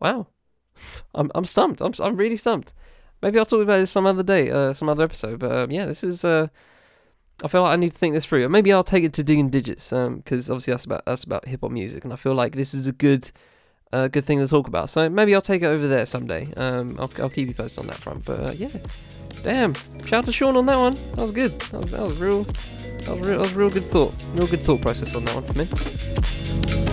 wow, I'm I'm stumped. I'm I'm really stumped. Maybe I'll talk about this some other day, uh, some other episode. But um, yeah, this is uh, I feel like I need to think this through. Maybe I'll take it to digging digits, um, because obviously that's about that's about hip hop music, and I feel like this is a good, uh, good thing to talk about. So maybe I'll take it over there someday. Um, I'll I'll keep you posted on that front. But uh, yeah, damn, shout out to Sean on that one. That was good. That was that was real. That was real. That was real good thought. Real good thought process on that one for me.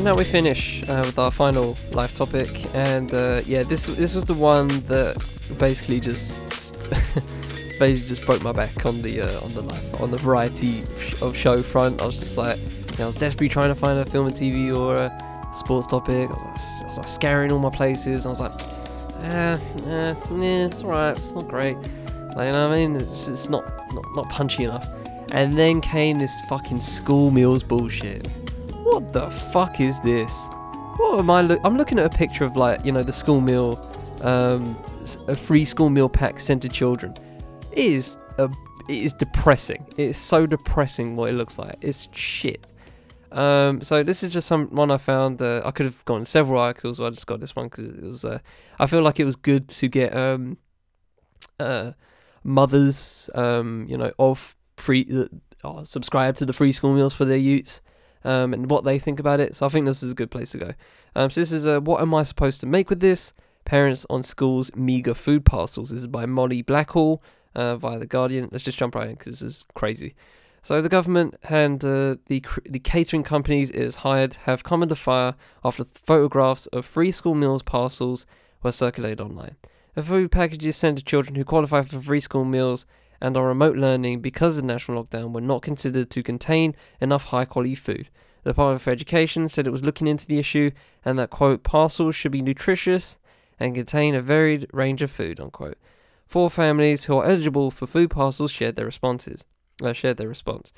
And now we finish uh, with our final life topic, and uh, yeah, this this was the one that basically just basically just broke my back on the uh, on the life on the variety of show front. I was just like, you know, I was desperately trying to find a film and TV or a sports topic. I was like, I was like scouring all my places. I was like, ah, eh, yeah, it's alright, it's not great. Like, you know what I mean? It's, it's not, not not punchy enough. And then came this fucking school meals bullshit. What the fuck is this? What am I look? I'm looking at a picture of like you know the school meal, um, a free school meal pack sent to children, It is a, it is depressing. It is so depressing what it looks like. It's shit. Um, so this is just some one I found. Uh, I could have gone several articles, but I just got this one because it was. Uh, I feel like it was good to get um, uh, mothers, um, you know, of free uh, subscribe to the free school meals for their youths, um, and what they think about it. So I think this is a good place to go. Um, so this is uh, what am I supposed to make with this? Parents on schools meager food parcels. This is by Molly Blackall uh, via the Guardian. Let's just jump right in because this is crazy. So the government and uh, the the catering companies it has hired have come under fire after photographs of free school meals parcels were circulated online. The food packages sent to children who qualify for free school meals and are remote learning because of the national lockdown were not considered to contain enough high quality food. The Department for Education said it was looking into the issue and that quote parcels should be nutritious and contain a varied range of food unquote. Four families who are eligible for food parcels shared their responses uh, shared their response.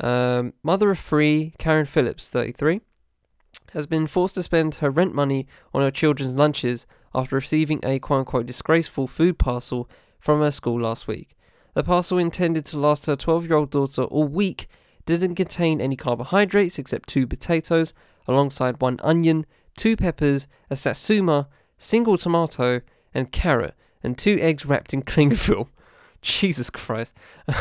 Um, mother of three, Karen Phillips, 33, has been forced to spend her rent money on her children's lunches after receiving a quote unquote disgraceful food parcel from her school last week. The parcel intended to last her 12 year old daughter all week didn't contain any carbohydrates except two potatoes, alongside one onion, two peppers, a satsuma, single tomato, and carrot, and two eggs wrapped in cling film. Jesus Christ.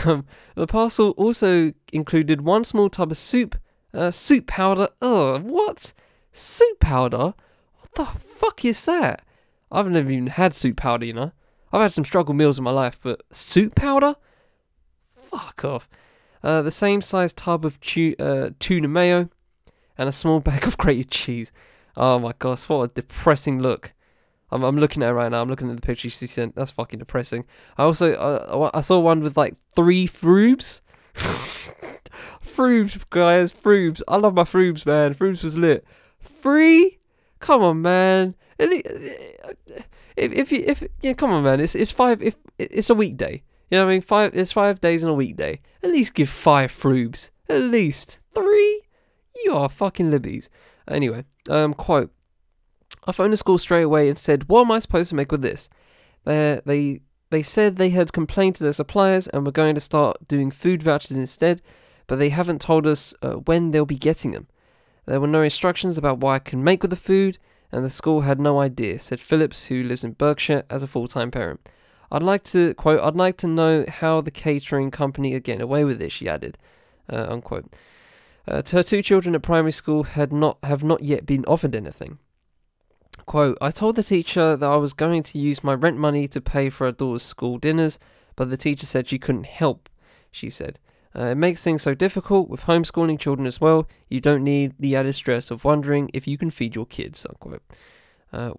Um, the parcel also included one small tub of soup, uh, soup powder. Ugh, what? Soup powder? What the fuck is that? I've never even had soup powder, you know. I've had some struggle meals in my life, but soup powder? Fuck off. Uh, the same size tub of tu- uh, tuna mayo and a small bag of grated cheese. Oh my gosh, what a depressing look. I'm, I'm looking at it right now. I'm looking at the picture she sent. That's fucking depressing. I also uh, I saw one with like three Frubes. Frubes, guys, Frubes. I love my Frubes, man. Frubes was lit. Free? Come on, man. If if you if yeah, come on, man. It's it's five. If it's a weekday, you know what I mean. Five. It's five days in a weekday. At least give five Frubes. At least three. You are fucking libbies. Anyway, um, quote. I phoned the school straight away and said, "What am I supposed to make with this?" They they they said they had complained to their suppliers and were going to start doing food vouchers instead, but they haven't told us uh, when they'll be getting them. There were no instructions about what I can make with the food, and the school had no idea," said Phillips, who lives in Berkshire as a full-time parent. I'd like to quote. I'd like to know how the catering company are getting away with this, She added, uh, unquote. Uh, her two children at primary school had not have not yet been offered anything. Quote, I told the teacher that I was going to use my rent money to pay for our daughter's school dinners, but the teacher said she couldn't help, she said. Uh, it makes things so difficult with homeschooling children as well. You don't need the added stress of wondering if you can feed your kids. Unquote. Uh,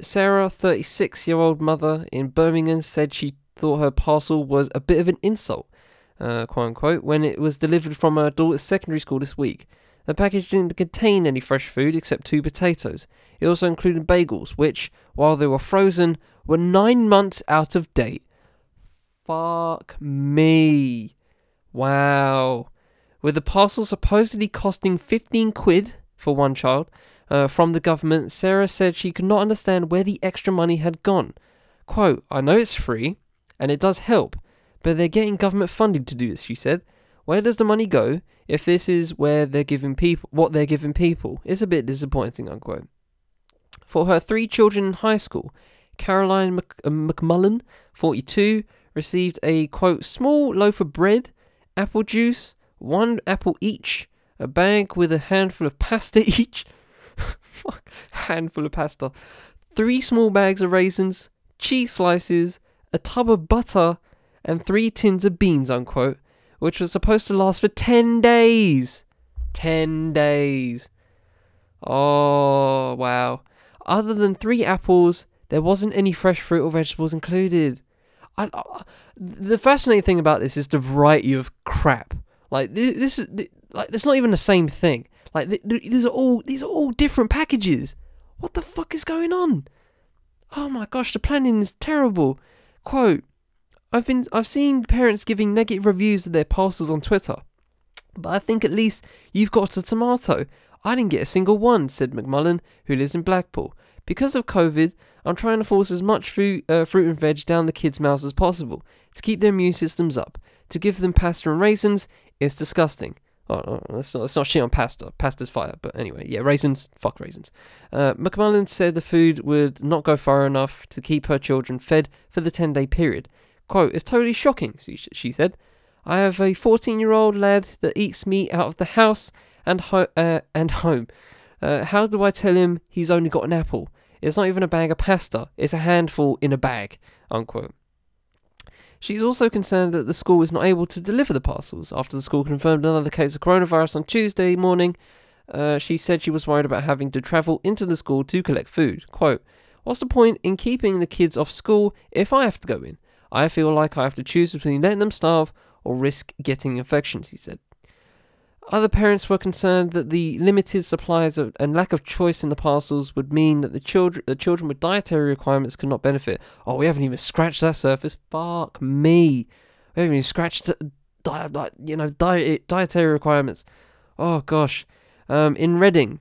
Sarah, 36 year old mother in Birmingham, said she thought her parcel was a bit of an insult, uh, quote unquote, when it was delivered from her daughter's secondary school this week. The package didn't contain any fresh food except two potatoes. It also included bagels, which, while they were frozen, were nine months out of date. Fuck me. Wow. With the parcel supposedly costing 15 quid for one child uh, from the government, Sarah said she could not understand where the extra money had gone. Quote, I know it's free, and it does help, but they're getting government funding to do this, she said. Where does the money go if this is where they're giving people what they're giving people? It's a bit disappointing, unquote. For her three children in high school, Caroline uh, McMullen, 42, received a quote small loaf of bread, apple juice, one apple each, a bag with a handful of pasta each. Fuck, handful of pasta. Three small bags of raisins, cheese slices, a tub of butter, and three tins of beans, unquote, which was supposed to last for 10 days. 10 days. Oh, wow. Other than three apples, there wasn't any fresh fruit or vegetables included. I, I, the fascinating thing about this is the variety of crap. Like this, is like it's not even the same thing. Like these are all these are all different packages. What the fuck is going on? Oh my gosh, the planning is terrible. Quote: I've been I've seen parents giving negative reviews of their parcels on Twitter. But I think at least you've got a tomato. I didn't get a single one, said McMullen, who lives in Blackpool. Because of COVID, I'm trying to force as much fruit, uh, fruit and veg down the kids' mouths as possible to keep their immune systems up. To give them pasta and raisins is disgusting. Oh, oh, let's not, let's not shit on pasta. Pasta's fire. But anyway, yeah, raisins, fuck raisins. Uh, McMullen said the food would not go far enough to keep her children fed for the 10 day period. Quote, it's totally shocking, she said. I have a 14 year old lad that eats meat out of the house and, ho- uh, and home. Uh, how do I tell him he's only got an apple? It's not even a bag of pasta, it's a handful in a bag. Unquote. She's also concerned that the school is not able to deliver the parcels. After the school confirmed another case of coronavirus on Tuesday morning, uh, she said she was worried about having to travel into the school to collect food. Quote, What's the point in keeping the kids off school if I have to go in? I feel like I have to choose between letting them starve or risk getting infections, he said. Other parents were concerned that the limited supplies of, and lack of choice in the parcels would mean that the children, the children with dietary requirements could not benefit. Oh, we haven't even scratched that surface. Fuck me. We haven't even scratched di- di- you know diet dietary requirements. Oh gosh. Um, in Reading,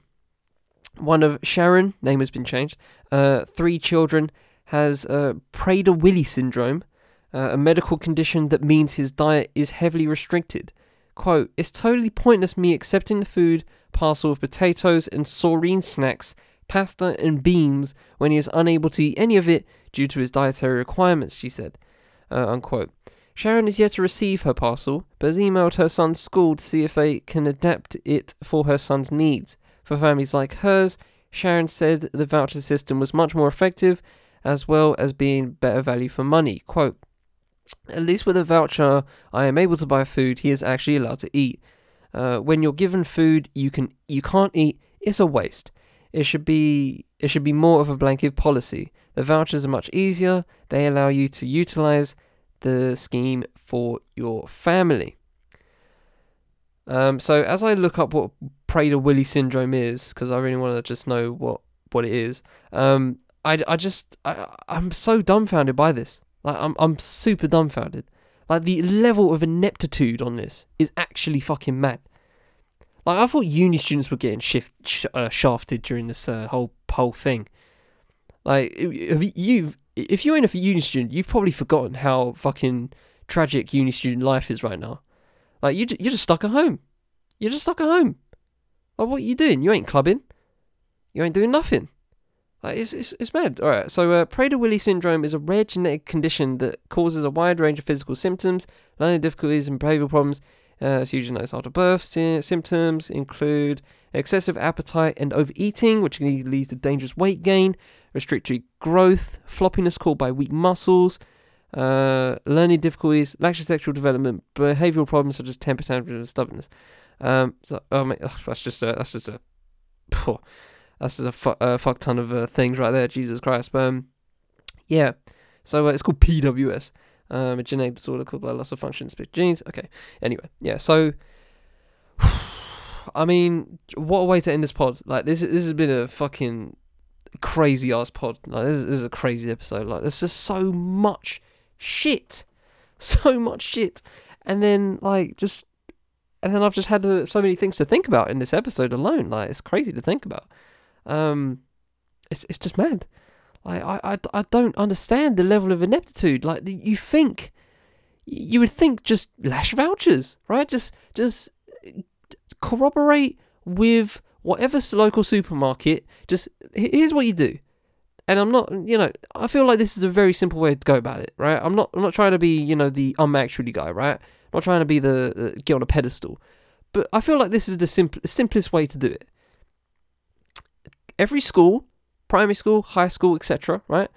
one of Sharon, name has been changed. Uh, three children has uh, Prader-Willi syndrome, uh, a medical condition that means his diet is heavily restricted. Quote, It's totally pointless me accepting the food parcel of potatoes and Soreen snacks, pasta and beans when he is unable to eat any of it due to his dietary requirements, she said. Uh, unquote. Sharon is yet to receive her parcel, but has emailed her son's school to see if they can adapt it for her son's needs. For families like hers, Sharon said the voucher system was much more effective, as well as being better value for money. Quote, at least with a voucher, I am able to buy food he is actually allowed to eat. Uh, when you're given food you can you can't eat, it's a waste. It should be it should be more of a blanket policy. The vouchers are much easier. They allow you to utilize the scheme for your family. Um, so as I look up what Prader-Willi syndrome is, because I really want to just know what what it is, um, I, I just I, I'm so dumbfounded by this. Like I'm I'm super dumbfounded. Like the level of ineptitude on this is actually fucking mad. Like I thought uni students were getting shift sh- uh, shafted during this uh, whole whole thing. Like you've if you're in a uni student, you've probably forgotten how fucking tragic uni student life is right now. Like you you're just stuck at home. You're just stuck at home. Like what are you doing? You ain't clubbing. You ain't doing nothing. Like it's, it's, it's mad. All right. So uh, Prader-Willi syndrome is a rare genetic condition that causes a wide range of physical symptoms, learning difficulties, and behavioural problems. Uh, it's usually noticed after birth. Sy- symptoms include excessive appetite and overeating, which can lead to dangerous weight gain, restricted growth, floppiness caused by weak muscles, uh, learning difficulties, lack of sexual development, behavioural problems such as temper tantrums and stubbornness. Um, so, oh, mate, that's just a, that's just a, poor. That's a fu- uh, fuck ton of uh, things right there. Jesus Christ. But um, yeah. So uh, it's called PWS, um, a genetic disorder caused by loss of function in specific genes. Okay. Anyway, yeah. So, I mean, what a way to end this pod. Like this, this has been a fucking crazy ass pod. Like this, this is a crazy episode. Like there's just so much shit, so much shit, and then like just, and then I've just had uh, so many things to think about in this episode alone. Like it's crazy to think about. Um, it's it's just mad. Like I, I, I don't understand the level of ineptitude. Like you think, you would think just lash vouchers, right? Just just corroborate with whatever local supermarket. Just here's what you do. And I'm not, you know, I feel like this is a very simple way to go about it, right? I'm not, I'm not trying to be, you know, the I'm guy, right? I'm not trying to be the uh, get on a pedestal, but I feel like this is the simple, simplest way to do it every school, primary school, high school, etc., right?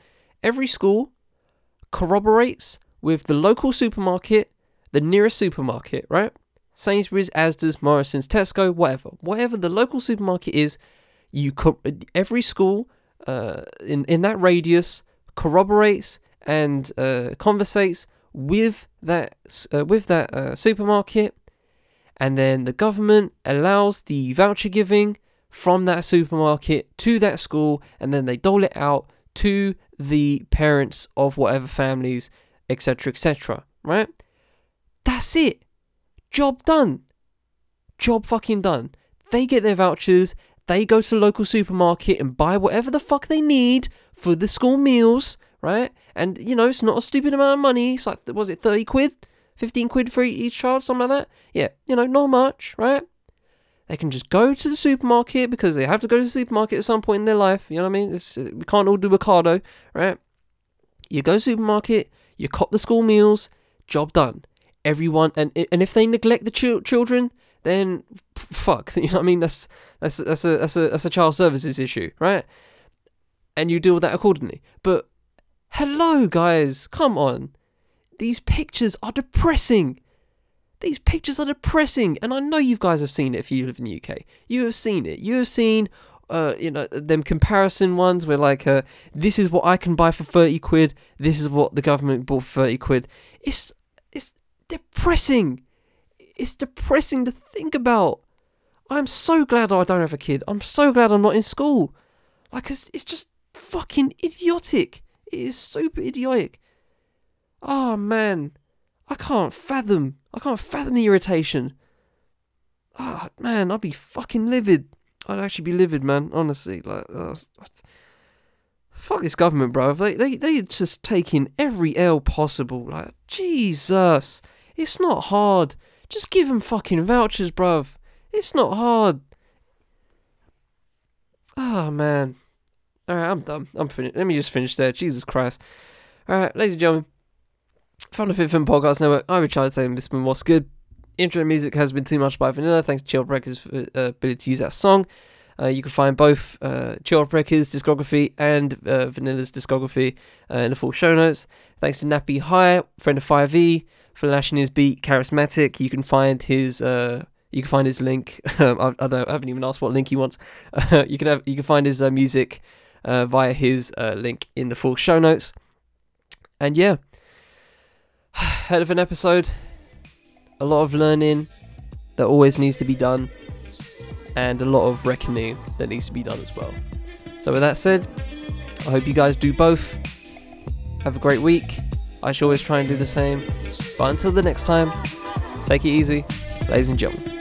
Every school corroborates with the local supermarket, the nearest supermarket, right? Sainsbury's, Asda's, Morrison's, Tesco, whatever. Whatever the local supermarket is, you co- every school uh, in in that radius corroborates and uh, conversates with that uh, with that uh, supermarket, and then the government allows the voucher giving from that supermarket to that school and then they dole it out to the parents of whatever families, etc., etc., right? That's it. Job done. Job fucking done. They get their vouchers, they go to the local supermarket and buy whatever the fuck they need for the school meals, right? And you know, it's not a stupid amount of money. It's like was it thirty quid, fifteen quid for each child, something like that. Yeah, you know, not much, right? They can just go to the supermarket because they have to go to the supermarket at some point in their life. You know what I mean? It's, we can't all do Ocado, right? You go to the supermarket, you cop the school meals, job done. Everyone, and and if they neglect the ch- children, then fuck. You know what I mean? That's that's that's a that's a that's a child services issue, right? And you deal with that accordingly. But hello, guys, come on. These pictures are depressing. These pictures are depressing, and I know you guys have seen it if you live in the UK. You have seen it. You have seen, uh, you know, them comparison ones where like, uh, this is what I can buy for thirty quid. This is what the government bought for thirty quid. It's it's depressing. It's depressing to think about. I'm so glad I don't have a kid. I'm so glad I'm not in school. Like, it's, it's just fucking idiotic. It is super idiotic. Oh man, I can't fathom. I can't fathom the irritation. Ah oh, man, I'd be fucking livid. I'd actually be livid, man. Honestly, like, uh, fuck this government, bro. They they they just taking every L possible. Like, Jesus, it's not hard. Just give them fucking vouchers, bruv. It's not hard. Oh man. Alright, I'm done. I'm finished. Let me just finish there. Jesus Christ. Alright, ladies and gentlemen. From the Fifth Film Podcast Network, I'm Richard saying this been what's good. Intro music has been too much by Vanilla. Thanks to Chill Records for uh, ability to use that song. Uh, you can find both uh, Chill Records discography and uh, Vanilla's discography uh, in the full show notes. Thanks to Nappy High, friend of 5e, for lashing his beat. Charismatic. You can find his uh, you can find his link. Um, I, I, don't. I haven't even asked what link he wants. you can have. You can find his uh, music via his link in the full show notes. And yeah, head of an episode. A lot of learning that always needs to be done, and a lot of reckoning that needs to be done as well. So with that said, I hope you guys do both. Have a great week. I shall always try and do the same. But until the next time, take it easy, ladies and gentlemen.